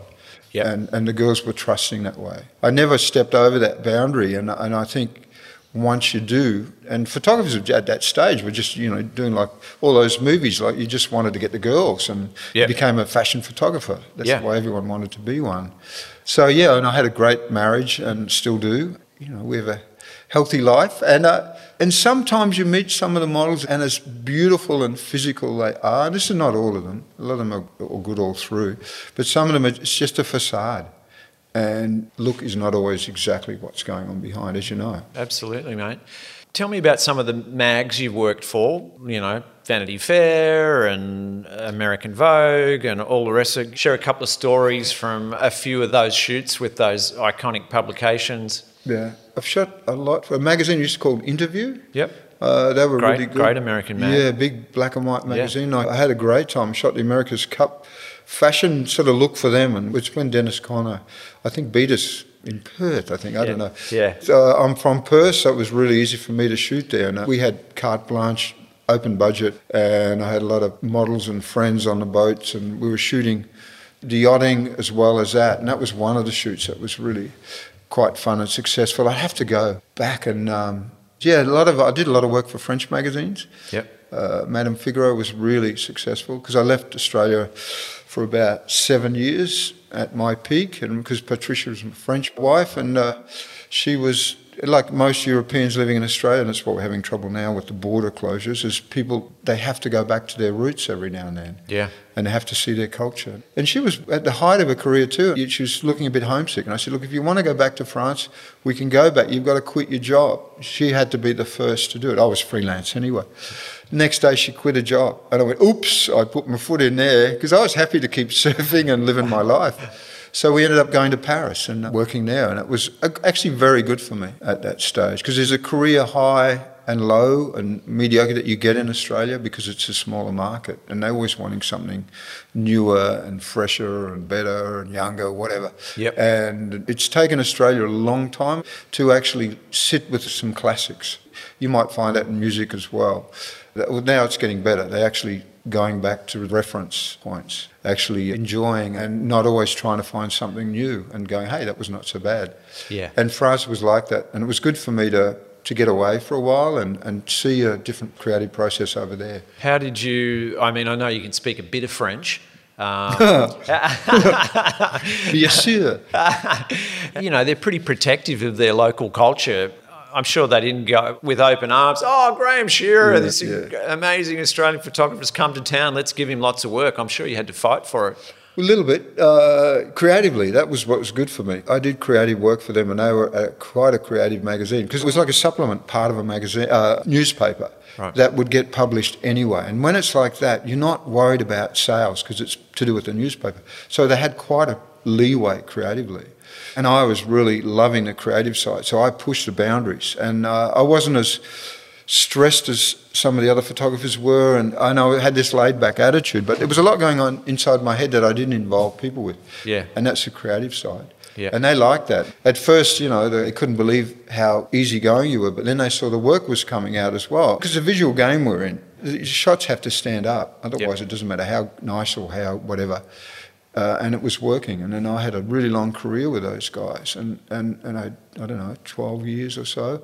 Yep. And, and the girls were trusting that way. I never stepped over that boundary, and, and I think once you do, and photographers at that stage were just, you know, doing like all those movies, like you just wanted to get the girls and yep. became a fashion photographer. That's yeah. why everyone wanted to be one. So, yeah, and I had a great marriage and still do. You know, we have a healthy life. And, uh, and sometimes you meet some of the models, and as beautiful and physical they are, this is not all of them, a lot of them are good all through, but some of them, it's just a facade and look is not always exactly what's going on behind, as you know. Absolutely, mate. Tell me about some of the mags you've worked for, you know, Vanity Fair and American Vogue and all the rest. Of, share a couple of stories from a few of those shoots with those iconic publications. Yeah, I've shot a lot for a magazine used to called Interview. Yep. Uh, they were great, really good. Great American mag. Yeah, big black and white magazine. Yeah. I, I had a great time. Shot the America's Cup fashion sort of look for them, and it's when Dennis Conner, I think, beat us in Perth. I think I yeah. don't know. Yeah. So uh, I'm from Perth, so it was really easy for me to shoot there. And uh, we had carte blanche, open budget, and I had a lot of models and friends on the boats, and we were shooting the yachting as well as that. And that was one of the shoots that was really quite fun and successful. I'd have to go back and um, yeah, a lot of I did a lot of work for French magazines. Yep. Uh, Madame Figaro was really successful because I left Australia for about seven years at my peak, and because Patricia was my French wife, and uh, she was like most Europeans living in Australia, and that's what we're having trouble now with the border closures, is people, they have to go back to their roots every now and then. Yeah. And have to see their culture. And she was at the height of her career too. She was looking a bit homesick. And I said, look, if you want to go back to France, we can go back. You've got to quit your job. She had to be the first to do it. I was freelance anyway. Next day, she quit a job. And I went, oops, I put my foot in there because I was happy to keep surfing and living my life. So we ended up going to Paris and working there, and it was actually very good for me at that stage because there's a career high and low and mediocre that you get in Australia because it's a smaller market, and they're always wanting something newer and fresher and better and younger, whatever. Yep. And it's taken Australia a long time to actually sit with some classics. You might find that in music as well. Now it's getting better. They actually going back to reference points, actually enjoying and not always trying to find something new and going, hey, that was not so bad. Yeah. And France was like that. And it was good for me to, to get away for a while and, and see a different creative process over there. How did you, I mean, I know you can speak a bit of French. Um, Bien sûr. you know, they're pretty protective of their local culture. I'm sure they didn't go with open arms. Oh, Graham Shearer, Yeah, this yeah. amazing Australian photographer's come to town. Let's give him lots of work. I'm sure you had to fight for it. A little bit. Uh, creatively, that was what was good for me. I did creative work for them, and they were uh, quite a creative magazine because it was like a supplement part of a magazine, uh, newspaper Right. that would get published anyway. And when it's like that, you're not worried about sales because it's to do with the newspaper. So they had quite a leeway creatively. And I was really loving the creative side, so I pushed the boundaries. And uh, I wasn't as stressed as some of the other photographers were, and I know I had this laid back attitude, but there was a lot going on inside my head that I didn't involve people with. Yeah. And that's the creative side. Yeah. And they liked that. At first, you know, they couldn't believe how easygoing you were, but then they saw the work was coming out as well. Because the visual game we're in, the shots have to stand up. Otherwise, it doesn't matter how nice or how whatever. Uh, and it was working. And then I had a really long career with those guys. And, and, and I, I don't know, 12 years or so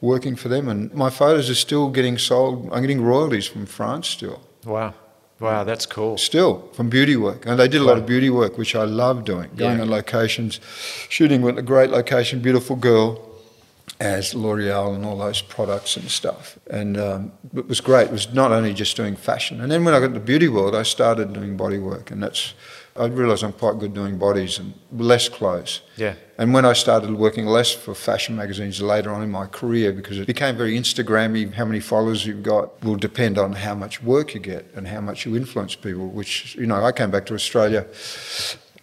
working for them. And my photos are still getting sold. I'm getting royalties from France still. Wow. Wow, that's cool. Still from beauty work, and they did a lot of beauty work, which I love doing. Going Yeah. on locations, shooting with a great location, beautiful girl, as L'Oreal and all those products and stuff. And um, it was great. It was not only just doing fashion. And then when I got into the beauty world, I started doing body work, and that's I realised I'm quite good doing bodies and less clothes. Yeah. And when I started working less for fashion magazines later on in my career, because it became very Instagrammy, how many followers you've got will depend on how much work you get and how much you influence people. Which you know, I came back to Australia.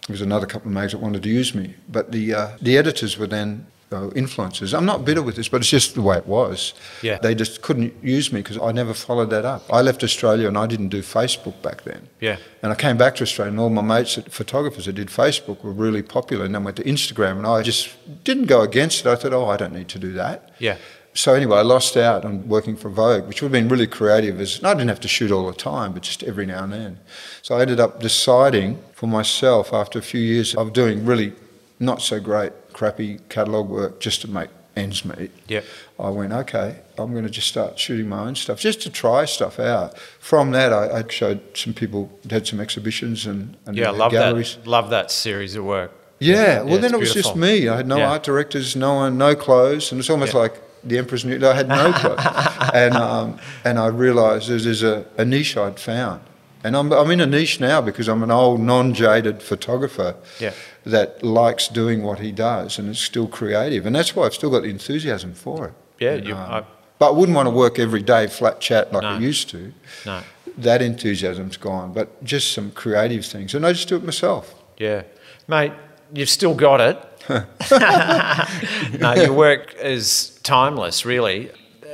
There was another couple of mags that wanted to use me, but the uh, the editors were then influencers. I'm not bitter with this, but it's just the way it was. Yeah. They just couldn't use me because I never followed that up. I left Australia and I didn't do Facebook back then. Yeah. And I came back to Australia, and all my mates, photographers that did Facebook, were really popular. And then went to Instagram, and I just didn't go against it. I thought, oh, I don't need to do that. Yeah. So anyway, I lost out on working for Vogue, which would have been really creative. As I didn't have to shoot all the time, but just every now and then. So I ended up deciding for myself after a few years of doing really not so great, crappy catalogue work just to make ends meet. Yeah. I went, okay, I'm going to just start shooting my own stuff, just to try stuff out. From that, I, I showed some people, had some exhibitions and, and Yeah, love galleries. that. Love that series of work. Yeah, well, Yeah, then it was just me. I had no Yeah. art directors, no one, no clothes, and it's almost Yeah. like the Emperor's New. I had no clothes, and um, and I realised there's, there's a, a niche I'd found, and I'm I'm in a niche now because I'm an old, non-jaded photographer Yeah. That likes doing what he does, and is still creative, and that's why I've still got the enthusiasm for it. Yeah, you- um, I- but I wouldn't want to work every day flat chat like I used to. No. That enthusiasm's gone, but just some creative things, and I just do it myself. Yeah. Mate, you've still got it. no, your work is timeless, really.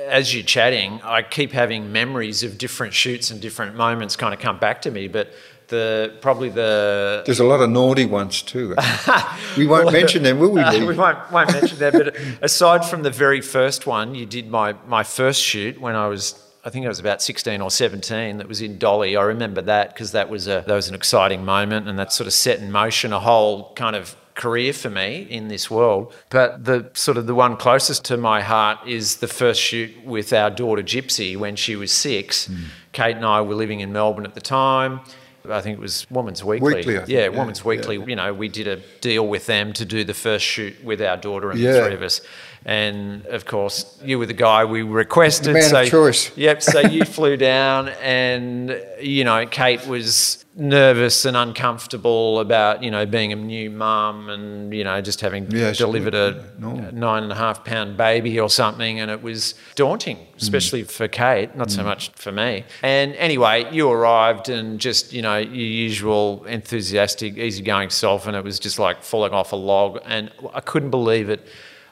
As you're chatting, I keep having memories of different shoots and different moments kind of come back to me, but the probably the There's a lot of naughty ones too. we won't mention them, will we? Uh, we won't, won't mention them. but aside from the very first one, you did my, my first shoot when I was, I think I was about 16 or 17, that was in Dolly. I remember that because that was a that was an exciting moment and that sort of set in motion a whole kind of career for me in this world. But the sort of the one closest to my heart is the first shoot with our daughter Gypsy when she was six. Hmm. Kate and I were living in Melbourne at the time. I think it was Woman's Weekly. Weekly, yeah, yeah, Woman's Weekly. yeah. You know, we did a deal with them to do the first shoot with our daughter and the three of us. And of course, you were the guy we requested. Man of so, choice. Yep. So you flew down, and you know, Kate was nervous and uncomfortable about you know being a new mum and you know just having Yeah, delivered a normal. nine and a half pound baby or something, and it was daunting, mm. especially for Kate, not so mm. much for me. And anyway, you arrived and just you know your usual enthusiastic, easygoing self, and it was just like falling off a log, and I couldn't believe it.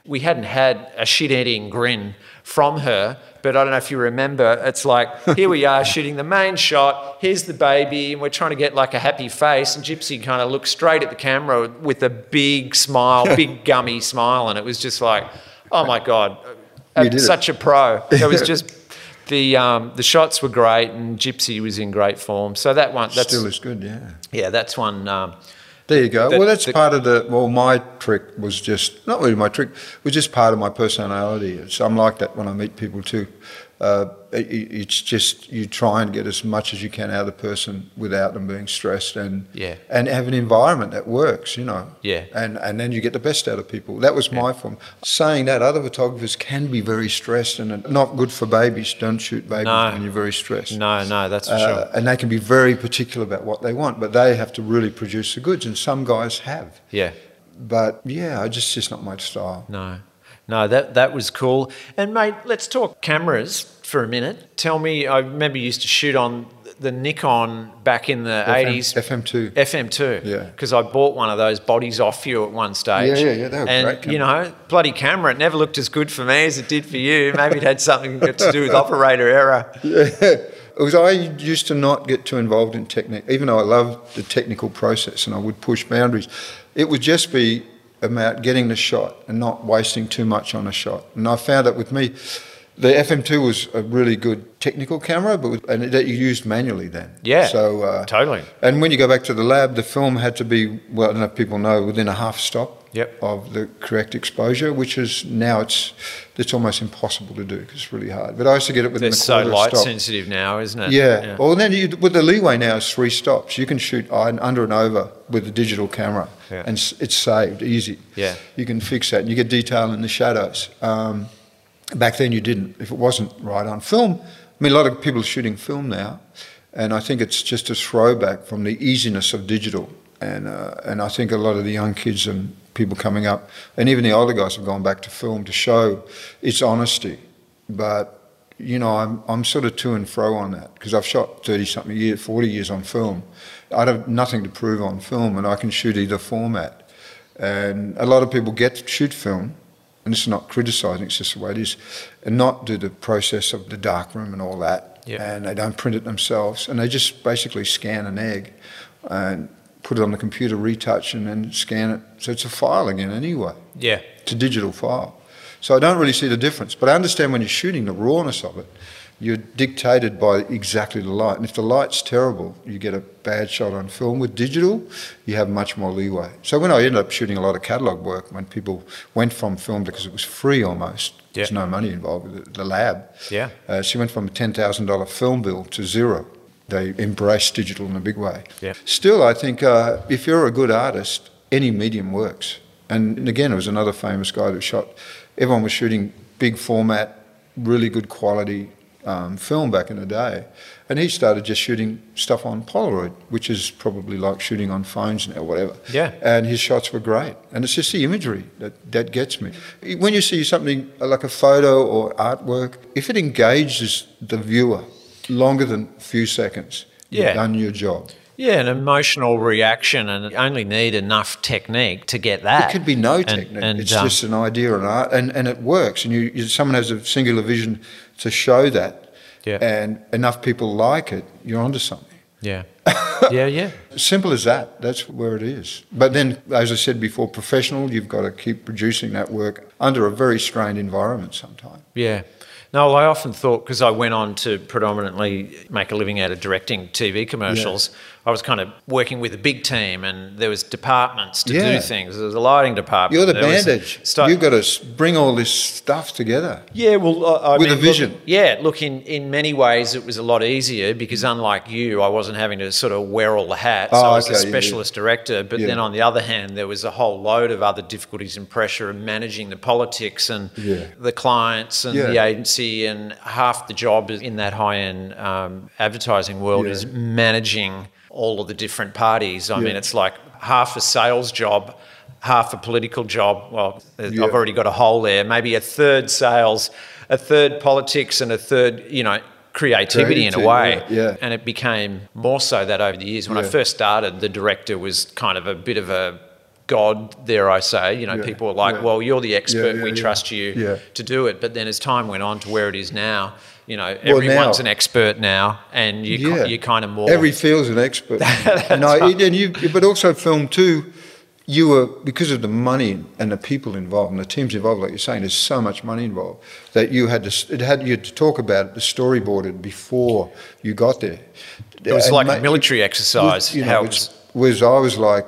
We hadn't had a shit-eating grin from her, but I don't know if you remember. It's like here we are shooting the main shot. Here's the baby, and we're trying to get like a happy face. And Gypsy kind of looked straight at the camera with a big smile, big gummy smile, and it was just like, oh my god, did it. such a pro. It was just the um, the shots were great, and Gypsy was in great form. So that one, that's Still is good, yeah. yeah, that's one. Um, There you go. The- well, that's the- part of the. Well, my trick was just not really my trick. It was just part of my personality. It's, I'm like that when I meet people too. Uh, it, it's just you try and get as much as you can out of the person without them being stressed, and Yeah. and have an environment that works. You know. Yeah. And and then you get the best out of people. That was my form. Saying that, other photographers can be very stressed and not good for babies. Don't shoot babies No. when you're very stressed. no, no, that's for Uh, sure. And they can be very particular about what they want, but they have to really produce the goods, and some guys have. Yeah. But yeah, I just just not my style. No, no, that that was cool. And mate, let's talk cameras for a minute. Tell me, I remember you used to shoot on the Nikon back in the eighties. FM2. FM2. Yeah. Because I bought one of those bodies off you at one stage. Yeah, yeah, yeah, they were and, great you know, bloody camera, it never looked as good for me as it did for you. Maybe it had something to do with operator error. It was I used to not get too involved in technique, even though I loved the technical process and I would push boundaries. It would just be about getting the shot and not wasting too much on a shot. And I found that with me, the FM2 was a really good technical camera, but and that you used manually then. Yeah, So uh, totally. And when you go back to the lab, the film had to be well. I don't know if people know within a half stop. Yep. of the correct exposure, which is now it's it's almost impossible to do because it's really hard. But I used to get it within a so quarter a light stop. sensitive now, isn't it? Yeah. Well, then you, with the leeway now is three stops. You can shoot under and over with a digital camera, Yeah. and it's saved easy. Yeah. You can fix that, and you get detail in the shadows. Um, back then, you didn't. If it wasn't right on film, I mean, a lot of people are shooting film now, and I think it's just a throwback from the easiness of digital. And uh, and I think a lot of the young kids and people coming up, and even the older guys, have gone back to film to show its honesty. But you know, I'm, I'm sort of to and fro on that because I've shot 30 something years, 40 years on film. I have nothing to prove on film and I can shoot either format. And a lot of people get to shoot film, and it's not criticising, it's just the way it is, and not do the process of the dark room and all that. Yeah. And they don't print it themselves and they just basically scan an egg and put it on the computer, retouch, and then scan it. So it's a file again anyway. Yeah. It's a digital file. So I don't really see the difference. But I understand when you're shooting the rawness of it, you're dictated by exactly the light. And if the light's terrible, you get a bad shot on film. With digital, you have much more leeway. So when I ended up shooting a lot of catalogue work, when people went from film because it was free almost, there's no money involved with it, the lab. Yeah. Uh, she went from a $10,000 film bill to zero. They embrace digital in a big way. Yeah. Still, I think uh, if you're a good artist, any medium works. And, and again, it was another famous guy who shot. Everyone was shooting big format, really good quality um, film back in the day, and he started just shooting stuff on Polaroid, which is probably like shooting on phones now, whatever. Yeah. And his shots were great, and it's just the imagery that that gets me. When you see something like a photo or artwork, if it engages the viewer longer than a few seconds, Yeah. you've done your job. Yeah, an emotional reaction, and you only need enough technique to get that. It could be no And- technique. and, it's um, just an idea and art, and, and it works. And you, you, someone has a singular vision to show that, Yeah. and enough people like it, you're onto something. yeah, yeah, yeah. Simple as that. That's where it is. But then, as I said before, professional, you've got to keep producing that work under a very strained environment sometimes. Yeah. No, I often thought because I went on to predominantly make a living out of directing TV commercials, I was kind of working with a big team, and there was departments to Yeah. do things. There was a lighting department. You're the bandage. Start- You've got to bring all this stuff together. Yeah, well, I, I With mean, a vision. Look, yeah, look, in, in many ways, it was a lot easier because unlike you, I wasn't having to sort of wear all the hats. Oh, I was okay, a yeah, yeah. specialist director. But Yeah. then on the other hand, there was a whole load of other difficulties and pressure and managing the politics and the clients and the agency. And half the job in that high end um, advertising world is managing all of the different parties. I mean, it's like half a sales job. Half a political job. Well, Yeah. I've already got a hole there. Maybe a third sales, a third politics, and a third, you know, creativity in a way. yeah, yeah. And it became more so that over the years. When I first started, the director was kind of a bit of a god, dare I say. You know, Yeah, people were like, yeah. well, you're the expert. yeah, we yeah. trust you Yeah. to do it. But then as time went on to where it is now, you know, Well, everyone's now- an expert now, and you, Yeah. you kind of more. Every field's an expert. no, it- and you, but also film too. You were because of the money and the people involved and the teams involved. Like you're saying, there's so much money involved that you had to. It had you had to talk about it, the storyboard it before you got there. it was And like a military exercise. you know, how it which was, was I was like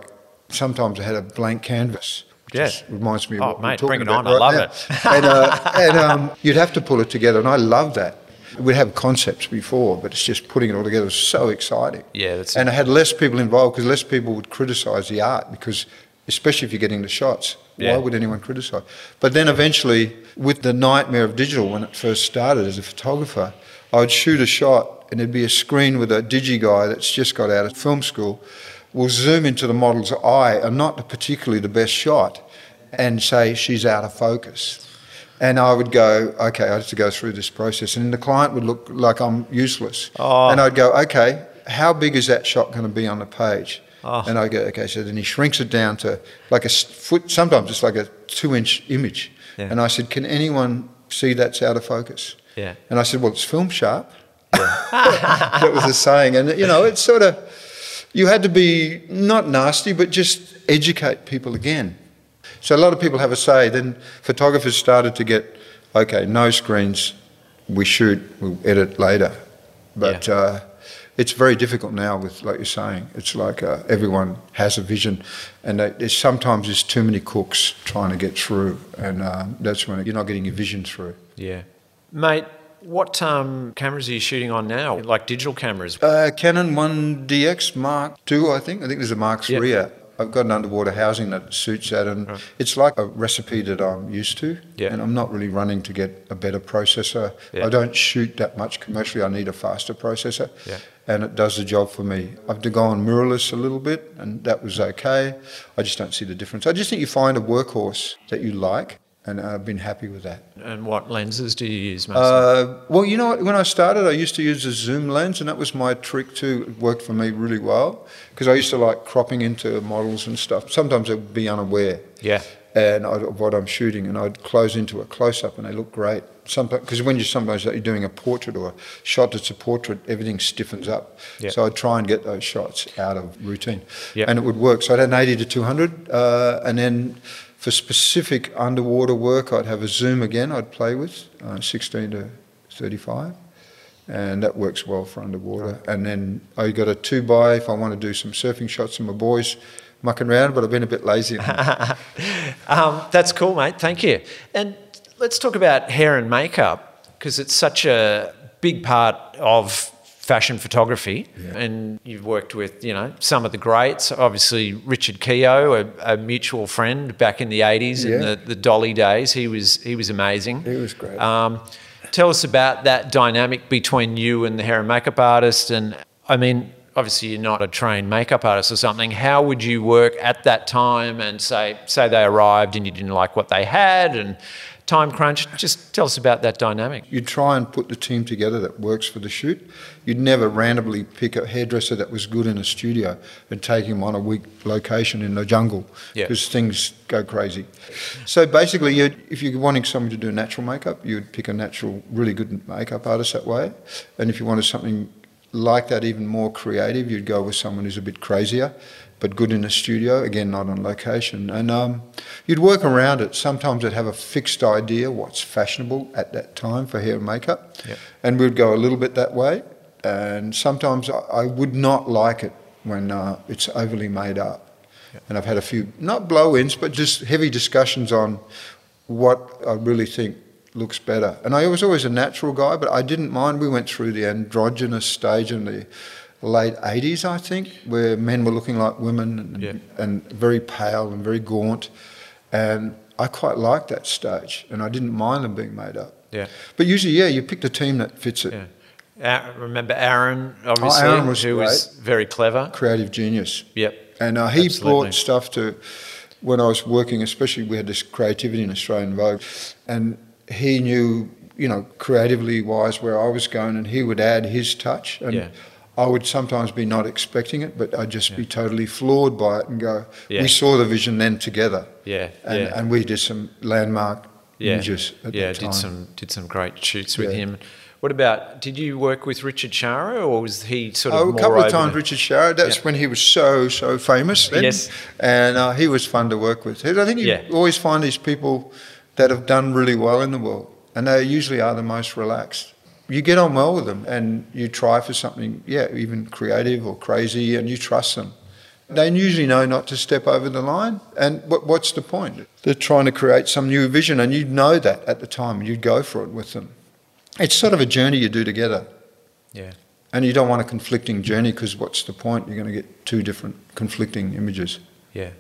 sometimes I had a blank canvas. which Yeah. reminds me of Oh, what we're mate, talking bring it about on, I love now. it. and uh, and um, you'd have to pull it together, and I love that. We'd have concepts before, but it's just putting it all together is so exciting. Yeah, that's and I had less people involved because less people would criticise the art because, especially if you're getting the shots, Yeah. why would anyone criticise? But then eventually, with the nightmare of digital when it first started as a photographer, I would shoot a shot and there'd be a screen with a digi guy that's just got out of film school will zoom into the model's eye and not particularly the best shot and say she's out of focus. And I would go, okay, I have to go through this process. And the client would look like I'm useless. Oh. And I'd go, okay, how big is that shot going to be on the page? Oh. And I go, okay, so then he shrinks it down to like a foot, sometimes it's like a two inch image. Yeah. And I said, can anyone see that's out of focus? Yeah. And I said, well, it's film sharp. Yeah. that was the saying. And, you know, it's sort of, you had to be not nasty, but just educate people again. So a lot of people have a say. Then photographers started to get, okay, no screens, we shoot, we'll edit later. But Yeah. uh, it's very difficult now with, like you're saying, it's like uh, everyone has a vision, and they, there's sometimes there's too many cooks trying to get through, and uh, that's when you're not getting your vision through. Yeah. Mate, what um, cameras are you shooting on now? Like digital cameras? Uh, Canon 1DX Mark II, I think. I think there's a Mark III Yep. I've got an underwater housing that suits that, and it's like a recipe that I'm used to. Yeah. And I'm not really running to get a better processor. Yeah. I don't shoot that much commercially. I need a faster processor, Yeah. and it does the job for me. I've to go on mirrorless a little bit, and that was okay. I just don't see the difference. I just think you find a workhorse that you like, and I've been happy with that. And what lenses do you use mostly? Uh, well, you know what? When I started, I used to use a zoom lens, and that was my trick too. It worked for me really well because I used to like cropping into models and stuff. Sometimes I'd be unaware, yeah. and I'd, of what I'm shooting, and I'd close into a close up, and they look great. Sometimes because when you sometimes you're doing a portrait or a shot that's a portrait, everything stiffens up. Yeah. So I'd try and get those shots out of routine, Yeah. and it would work. So I had an 80 to 200, uh, and then. For specific underwater work, I'd have a zoom again. I'd play with uh, 16 to 35, and that works well for underwater. And then I got a two by if I want to do some surfing shots of my boys mucking around, but I've been a bit lazy. Um, that's cool, mate. Thank you. And let's talk about hair and makeup because it's such a big part of fashion photography. And you've worked with, you know, some of the greats. Obviously, Richard Keogh, a, a mutual friend back in the '80s in Yeah. the, the Dolly days. He was he was amazing. He was great. Um, tell us about that dynamic between you and the hair and makeup artist. And I mean, obviously, you're not a trained makeup artist or something. How would you work at that time and say, say they arrived and you didn't like what they had and time crunch? Just tell us about that dynamic. You'd try and put the team together that works for the shoot. You'd never randomly pick a hairdresser that was good in a studio and take him on a week location in the jungle Yeah. because things go crazy. So basically, you'd, if you're wanting someone to do natural makeup, you'd pick a natural, really good makeup artist that way. And if you wanted something like that, even more creative, you'd go with someone who's a bit crazier, but good in a studio, again, not on location. And um, you'd work around it. Sometimes I'd have a fixed idea what's fashionable at that time for hair and makeup, Yep. and we'd go a little bit that way. And sometimes I, I would not like it when uh, it's overly made up. And I've had a few, not blow ins, but just heavy discussions on what I really think looks better. And I was always a natural guy, but I didn't mind. We went through the androgynous stage in the late 80s, I think, where men were looking like women and, Yeah. and very pale and very gaunt. And I quite liked that stage, and I didn't mind them being made up. Yeah. But usually, yeah, you pick the team that fits it. Yeah. Remember Aaron, obviously, Aaron was who was very clever. Creative genius. Yep. And uh, he Absolutely. brought stuff to when I was working, especially we had this creativity in Australian Vogue, and he knew, you know, creatively wise where I was going, and he would add his touch. And Yeah. I would sometimes be not expecting it, but I'd just be totally floored by it and go, Yeah. we saw the vision then together. Yeah, And, yeah. and we did some landmark yeah. images at yeah, did some did some great shoots with Yeah. him. What about? Did you work with Richard Chara, or was he sort of Oh, a couple of times, Richard Sharrod. That's Yeah. when he was so so famous. Then. Yes. and uh, he was fun to work with. I think you Yeah. always find these people that have done really well in the world, and they usually are the most relaxed. You get on well with them, and you try for something, yeah, even creative or crazy, and you trust them. They usually know not to step over the line, and what, what's the point? They're trying to create some new vision, and you'd know that at the time, and you'd go for it with them. It's sort of a journey you do together. Yeah. And you don't want a conflicting journey because what's the point? You're going to get two different conflicting images. Yeah.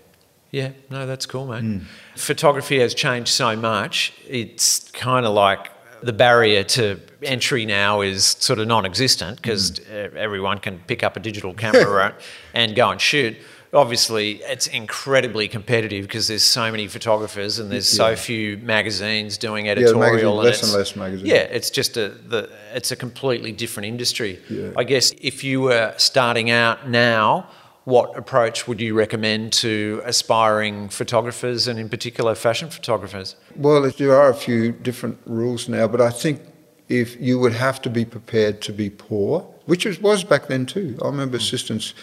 Yeah, no, that's cool, mate. Hmm. Photography has changed so much. It's kind of like the barrier to entry now is sort of non existent because Hmm. everyone can pick up a digital camera right, and go and shoot. Obviously, it's incredibly competitive because there's so many photographers and there's so few magazines doing editorial. magazine- and less and less magazines. Yeah, it's just a the it's a completely different industry. Yeah. I guess if you were starting out now, what approach would you recommend to aspiring photographers and in particular fashion photographers? Well, there are a few different rules now, but I think if you would have to be prepared to be poor, which was, was back then too. I remember mm. assistants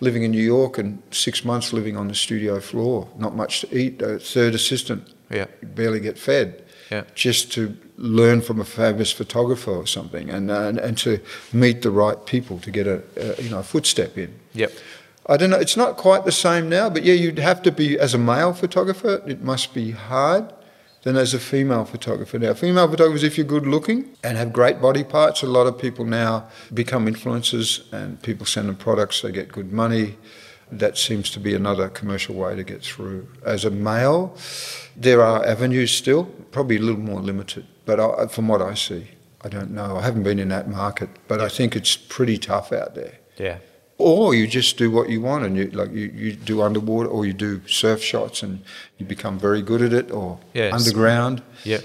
living in New York and six months living on the studio floor, not much to eat, a third assistant, Yeah. barely get fed. Yeah. just to learn from a famous photographer or something, and and, and to meet the right people to get a, a you know a footstep in. Yep. I don't know. It's not quite the same now, but yeah, you'd have to be as a male photographer. It must be hard than as a female photographer. Now, female photographers, if you're good looking and have great body parts, a lot of people now become influencers, and people send them products. They get good money. That seems to be another commercial way to get through. As a male, there are avenues still, probably a little more limited. But I, from what I see, I don't know. I haven't been in that market, but I think it's pretty tough out there Yeah. Or you just do what you want and you like you, you do underwater or you do surf shots and you become very good at it or Yes. underground Yep.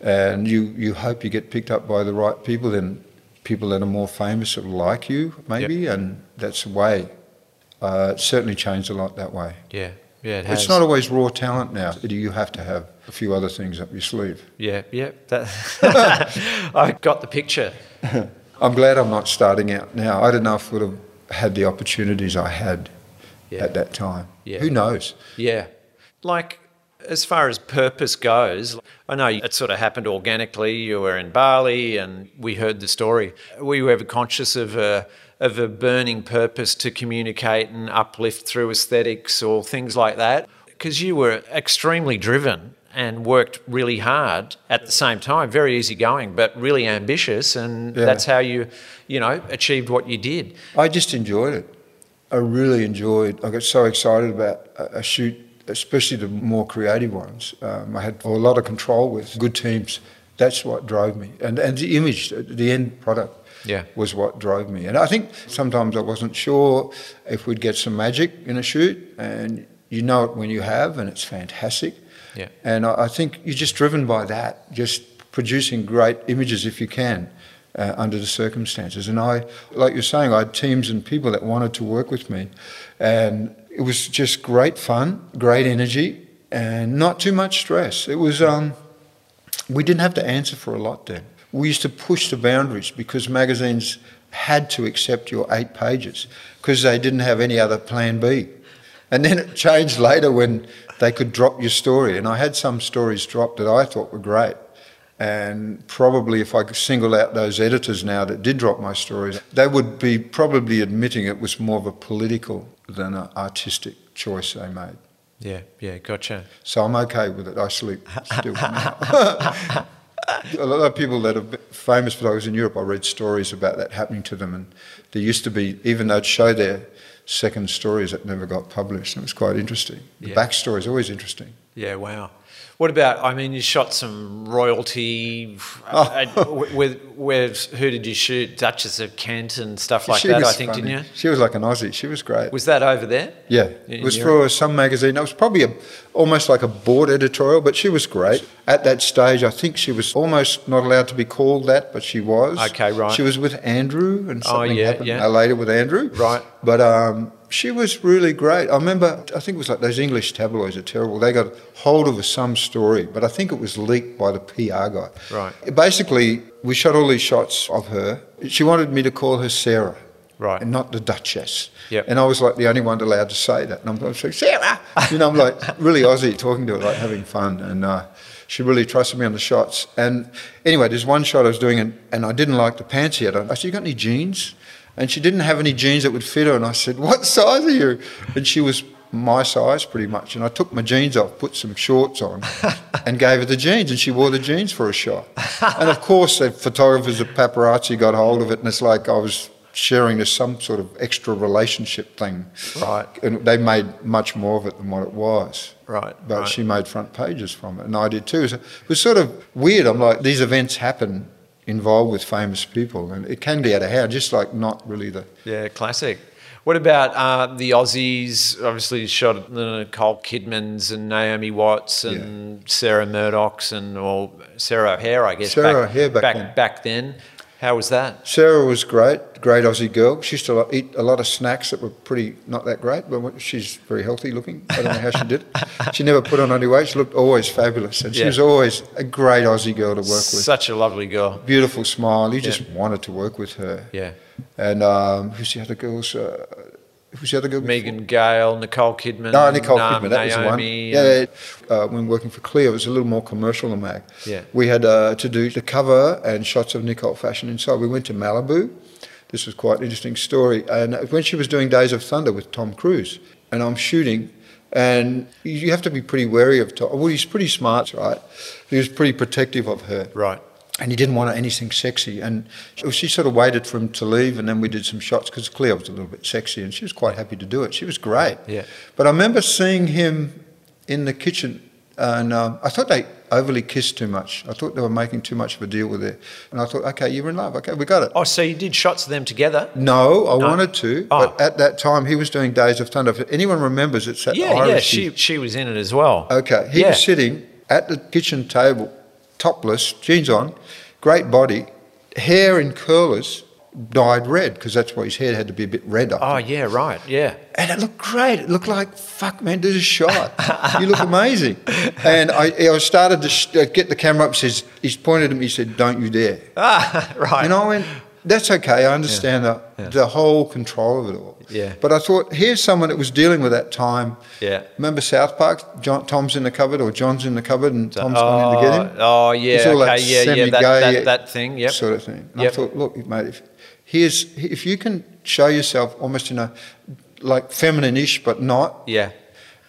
and you, you hope you get picked up by the right people then people that are more famous will like you maybe and that's the way uh, it's certainly changed a lot that way Yeah. Yeah. It has. it's not always raw talent now you have to have a few other things up your sleeve Yeah. Yeah. That. I got the picture. i'm glad i'm not starting out now i don't know if would have had the opportunities i had Yeah. at that time Yeah. who knows Yeah. Like, as far as purpose goes, I know it sort of happened organically. You were in Bali and we heard the story. Were you ever conscious of a, of a burning purpose to communicate and uplift through aesthetics or things like that? Because you were extremely driven and worked really hard at the same time, very easygoing, but really ambitious. And Yeah. that's how you, you know, achieved what you did. I just enjoyed it. I really enjoyed. I got so excited about a, a shoot, especially the more creative ones. Um, I had a lot of control with good teams. That's what drove me, and and the image, the end product, Yeah. was what drove me. And I think sometimes I wasn't sure if we'd get some magic in a shoot, and you know it when you have, and it's fantastic. Yeah. And I, I think you're just driven by that, just producing great images if you can. Uh, under the circumstances, and I, like you're saying, I had teams and people that wanted to work with me, and it was just great fun, great energy, and not too much stress. It was, um, we didn't have to answer for a lot then. We used to push the boundaries because magazines had to accept your eight pages because they didn't have any other plan B. And then it changed later when they could drop your story. And I had some stories dropped that I thought were great. And probably if I could single out those editors now that did drop my stories, they would be probably admitting it was more of a political than an artistic choice they made. Yeah. Yeah. Gotcha. So I'm okay with it. I sleep still now. a lot of people that are famous photographers in Europe, I read stories about that happening to them, and there used to be even though it showed their second stories that never got published. And it was quite interesting. The Yeah. backstory is always interesting. Yeah, wow. What about? I mean, you shot some royalty. Oh. uh, with, with who did you shoot? Duchess of Kent and stuff like she that. I think, funny. didn't you? She was like an Aussie. She was great. Was that over there? Yeah, it was Europe? for some magazine. It was probably a, almost like a board editorial, but she was great. At that stage, I think she was almost not allowed to be called that, but she was. Okay, right. She was with Andrew, and Oh, something yeah, happened yeah. later with Andrew. Right. But um, she was really great. I remember, I think it was like those English tabloids are terrible. They got hold of a some story, but I think it was leaked by the PR guy. Right. Basically, we shot all these shots of her. She wanted me to call her Sarah. Right. And not the Duchess. Yep. And I was like the only one allowed to say that. And I'm going, Sarah! You know, I'm like really Aussie talking to her, like having fun. And uh, she really trusted me on the shots. And anyway, there's one shot I was doing, and, and I didn't like the pants yet. I said, You got any jeans? And she didn't have any jeans that would fit her. And I said, What size are you? And she was my size pretty much. And I took my jeans off, put some shorts on, and gave her the jeans. And she wore the jeans for a shot. And of course, the photographers, the paparazzi got hold of it. And it's like I was sharing this some sort of extra relationship thing. Right. And they made much more of it than what it was. Right, But right. she made front pages from it, and I did too. So it was sort of weird. I'm like, these events happen involved with famous people, and it can be out of hand, just like not really the. Yeah, classic. What about uh, the Aussies? Obviously, shot Nicole Kidmans and Naomi Watts and Sarah Murdoch's and or Sarah O'Hare, I guess. Sarah O'Hare back back, then. back then. How was that? Sarah was great, great Aussie girl. She used to eat a lot of snacks that were pretty not that great, but she's very healthy looking. I don't know how she did it. She never put on any weight. She looked always fabulous, and she was always a great Aussie girl to work with. Such a lovely girl. Beautiful smile. You just wanted to work with her. Yeah. And um, who's the other girls? Uh, Who's the other girl? Megan Gale, Nicole Kidman. No, Nicole um, Kidman, that was the one. Yeah, yeah. Uh, when working for Cleo, it was a little more commercial than Mag. Yeah. We had uh, to do the cover and shots of Nicole Fashion inside. We went to Malibu. This was quite an interesting story. And when she was doing Days of Thunder with Tom Cruise, and I'm shooting, and you have to be pretty wary of Tom. Well, he's pretty smart, right? He was pretty protective of her Right. And he didn't want anything sexy. And she sort of waited for him to leave, and then we did some shots because Cleo was a little bit sexy, and she was quite happy to do it. She was great. Yeah. But I remember seeing him in the kitchen, and um, I thought they overly kissed too much. I thought they were making too much of a deal with it, and I thought, okay, you're in love. Okay, we got it. Oh, so you did shots of them together? No, I No. wanted to, Oh. but at that time he was doing Days of Thunder. If anyone remembers, it's that Yeah, Irish yeah. She she was in it as well. Okay, he Yeah. was sitting at the kitchen table, topless, jeans on, great body, hair in curlers, dyed red because that's why his hair had to be a bit redder. Oh yeah, right. Yeah. And it looked great. It looked like, fuck, man, do a shot. you look amazing. And I, I started to uh, get the camera up. Says he's pointed at me. He said, "Don't you dare." Ah, right. And I went, that's okay. I understand the, the whole control of it all. Yeah. But I thought, here's someone that was dealing with that time. Yeah. Remember South Park? John, Tom's in the cupboard or John's in the cupboard and Tom's gone in to get him? Oh, oh yeah. It's all okay. that Yeah, yeah. That, that, that thing. Yep. Sort of thing. And Yep. I thought, look, mate, if, here's, if you can show yourself almost in a, like feminine-ish, but not, Yeah.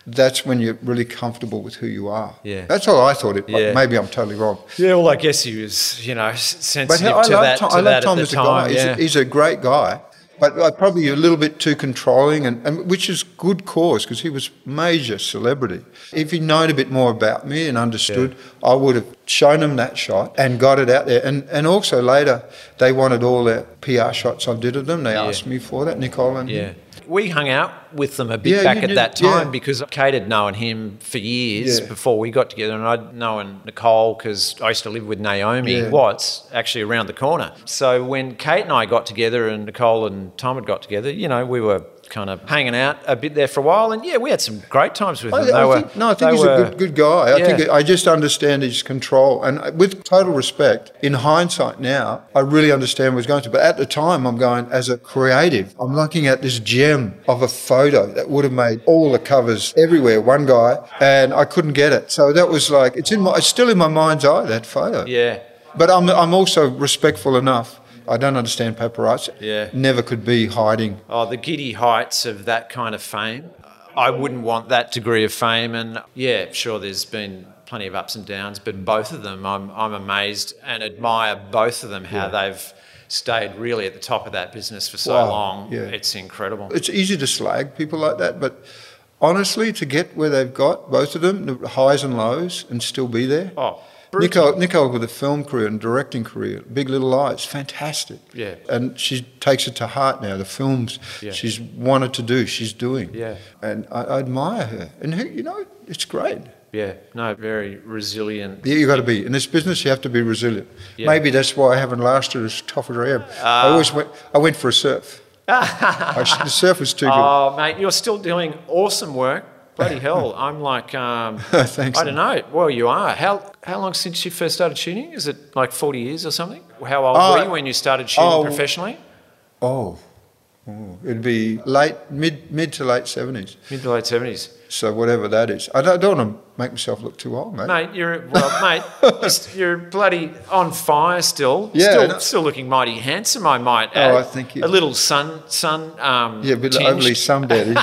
That's when you're really comfortable with who you are. Yeah. That's all I thought. It. Yeah. Maybe I'm totally wrong. Yeah. Well, I guess he was, you know, But sensitive I to love that. Tom, to I love Tom as the a time. guy. He's, yeah. a, he's a great guy, but uh, probably a little bit too controlling, and, and which is good cause because he was major celebrity. If he'd known a bit more about me and understood, I would have shown him that shot and got it out there. And and also later, they wanted all their PR shots I did of them. They asked me for that, Nicole and Yeah. We hung out with them a bit Yeah, back at did, that time yeah. because Kate had known him for years Yeah. before we got together, and I'd known Nicole because I used to live with Naomi. Watts actually around the corner. So when Kate and I got together, and Nicole and Tom had got together, you know, we were kind of hanging out a bit there for a while, and yeah, we had some great times with I. They I were, think, no, I think he's were- a good, good guy. I Yeah. think I just understand his control, and uh, with total respect, in hindsight now, I really understand what he's going to. But at the time, I'm going as a creative. I'm looking at this gem of a photo that would have made all the covers everywhere. One guy, and I couldn't get it. So that was like it's in my, it's still in my mind's eye that photo. Yeah. But I'm I'm also respectful enough. I don't understand paparazzi. Yeah. Never could be hiding. Oh, the giddy heights of that kind of fame. I wouldn't want that degree of fame. And yeah, sure, there's been plenty of ups and downs, but both of them, I'm, I'm amazed and admire both of them how they've stayed really at the top of that business for so Wow, long. yeah. It's incredible. It's easy to slag people like that, but honestly, to get where they've got, both of them, the highs and lows, and still be there. Oh. Nicole, Nicole with a film career and directing career, Big Little Lies, fantastic. Yeah. And she takes it to heart now. The films Yeah. she's wanted to do, she's doing. Yeah. And I, I admire her. And who, you know, it's great. Yeah, no, very resilient. Yeah, you got to be in this business. You have to be resilient. Yeah. Maybe that's why I haven't lasted as tough as I am. I Ah. always went. I went for a surf. I, the surf was too good. Oh, mate, you're still doing awesome work. Bloody hell, I'm like, um, Thanks. I don't know. Well, you are. How how long since you first started shooting? Is it like 40 years or something? How old Oh, were you when you started shooting oh. professionally? Oh, oh, it'd be late, mid, mid to late seventies. Mid to late 70s. So whatever that is, I don't, don't want to make myself look too old, mate. Mate, you're well, mate. You're, bloody on fire still. Yeah, still, no- still looking mighty handsome. I might Add. Oh. I think you- a little sun, sun. Um, Yeah, a bit tinged. overly sunbed.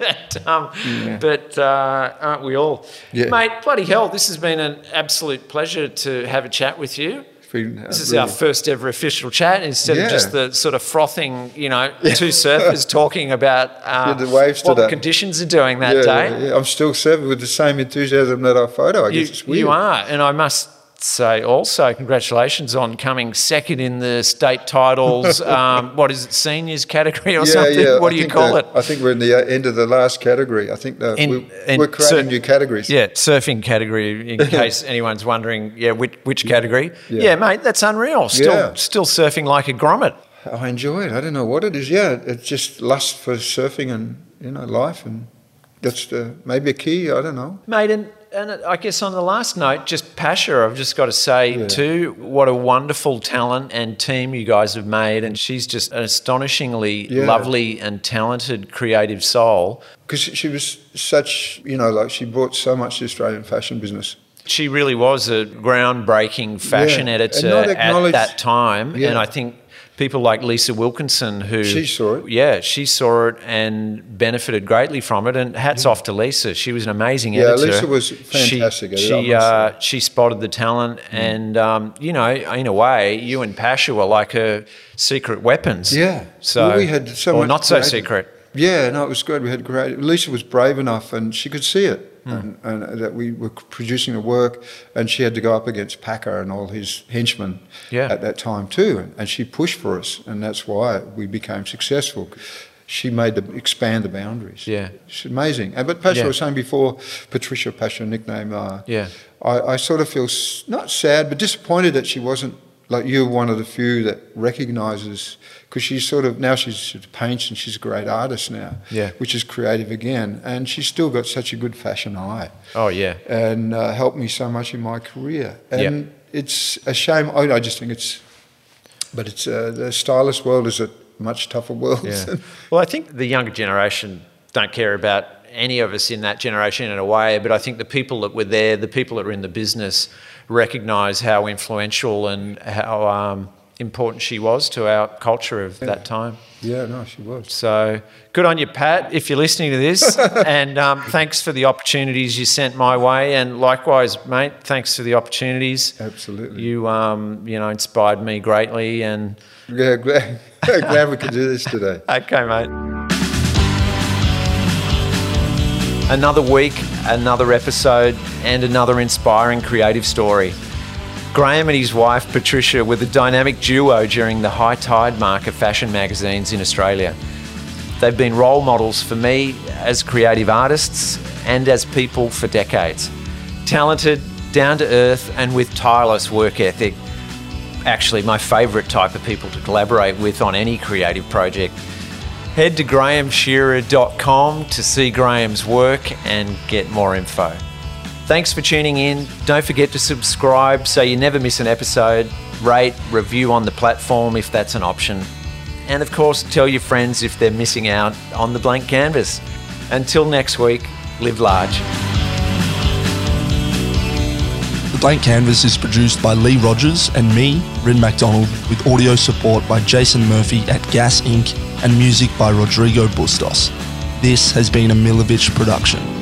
but, um, but uh, aren't we all? Yeah. Mate, bloody hell, this has been an absolute pleasure to have a chat with you. This is our first ever official chat instead Yeah. of just the sort of frothing, you know, two surfers talking about uh, Yeah, the waves what the conditions are doing that yeah, day. yeah, I'm still serving with the same enthusiasm that I photo. I You, guess it's weird. you are, and I must say also congratulations on coming second in the state titles. um, what is it, seniors category or Yeah, something? yeah. What I do you call that- it? I think we're in the uh, end of the last category. I think that In- we, in we're creating new categories. Yeah, surfing category. In case anyone's wondering, yeah, which, which category? Yeah. Yeah. mate, that's unreal. Still, still surfing like a grommet. I enjoy it. I don't know what it is. Yeah, it's just lust for surfing and you know life, and that's the, maybe a key. I don't know. Mate, and, and I guess on the last note, just Pasha, I've just got to say, yeah. too, what a wonderful talent and team you guys have made. And she's just an astonishingly yeah. lovely and talented creative soul. Because she was such, you know, like she brought so much to the Australian fashion business. She really was a groundbreaking fashion yeah. editor at that time. And I think people like Lisa Wilkinson, who she saw it. Yeah, she saw it and benefited greatly from it. And hats yeah. off to Lisa; she was an amazing yeah, editor. Yeah, Lisa was fantastic. She she, uh, she spotted the talent, mm. and um, you know, in a way, you and Pasha were like her secret weapons. Yeah. So well, we had so or not so secret. Yeah, no, it was good. We had great. Lisa was brave enough, and she could see it mm. and, and, that we were producing the work, and she had to go up against Packer and all his henchmen yeah. at that time too, and, and she pushed for us, and that's why we became successful she made them expand the boundaries. Yeah, it's amazing. And But Pasha yeah. was saying before, Patricia Pasha nickname. Uh, yeah, I, I, sort of feel not sad but disappointed that she wasn't like you're one of the few that recognises because she's sort of now she's she paints and she's a great artist now, yeah, which is creative again, and she's still got such a good fashion eye. Oh yeah, and uh, helped me so much in my career, and yeah. it's a shame. I, I just think it's, but it's uh, the stylist world is a much tougher world. Yeah. well, I think the younger generation don't care about any of us in that generation in a way, but I think the people that were there, the people that are in the business recognise how influential and how um, important she was to our culture of yeah. that time. Yeah, no, she was. So good on you, Pat, if you're listening to this. and um, thanks for the opportunities you sent my way. And likewise, mate, thanks for the opportunities. Absolutely. You, um, you know, inspired me greatly. And yeah, glad, glad we could do this today. okay, mate. Another week, another episode, and another inspiring creative story. Graham and his wife Patricia were the dynamic duo during the high tide mark of fashion magazines in Australia. They've been role models for me as creative artists and as people for decades. Talented, down to earth, and with tireless work ethic. Actually, my favourite type of people to collaborate with on any creative project. Head to grahamshearer.com to see Graham's work and get more info. Thanks for tuning in. Don't forget to subscribe so you never miss an episode. Rate, review on the platform if that's an option. And of course, tell your friends if they're missing out on the blank canvas. Until next week, live large. The Blank Canvas is produced by Lee Rogers and me, Rin MacDonald, with audio support by Jason Murphy at Gas Inc. and music by Rodrigo Bustos. This has been a Milovich production.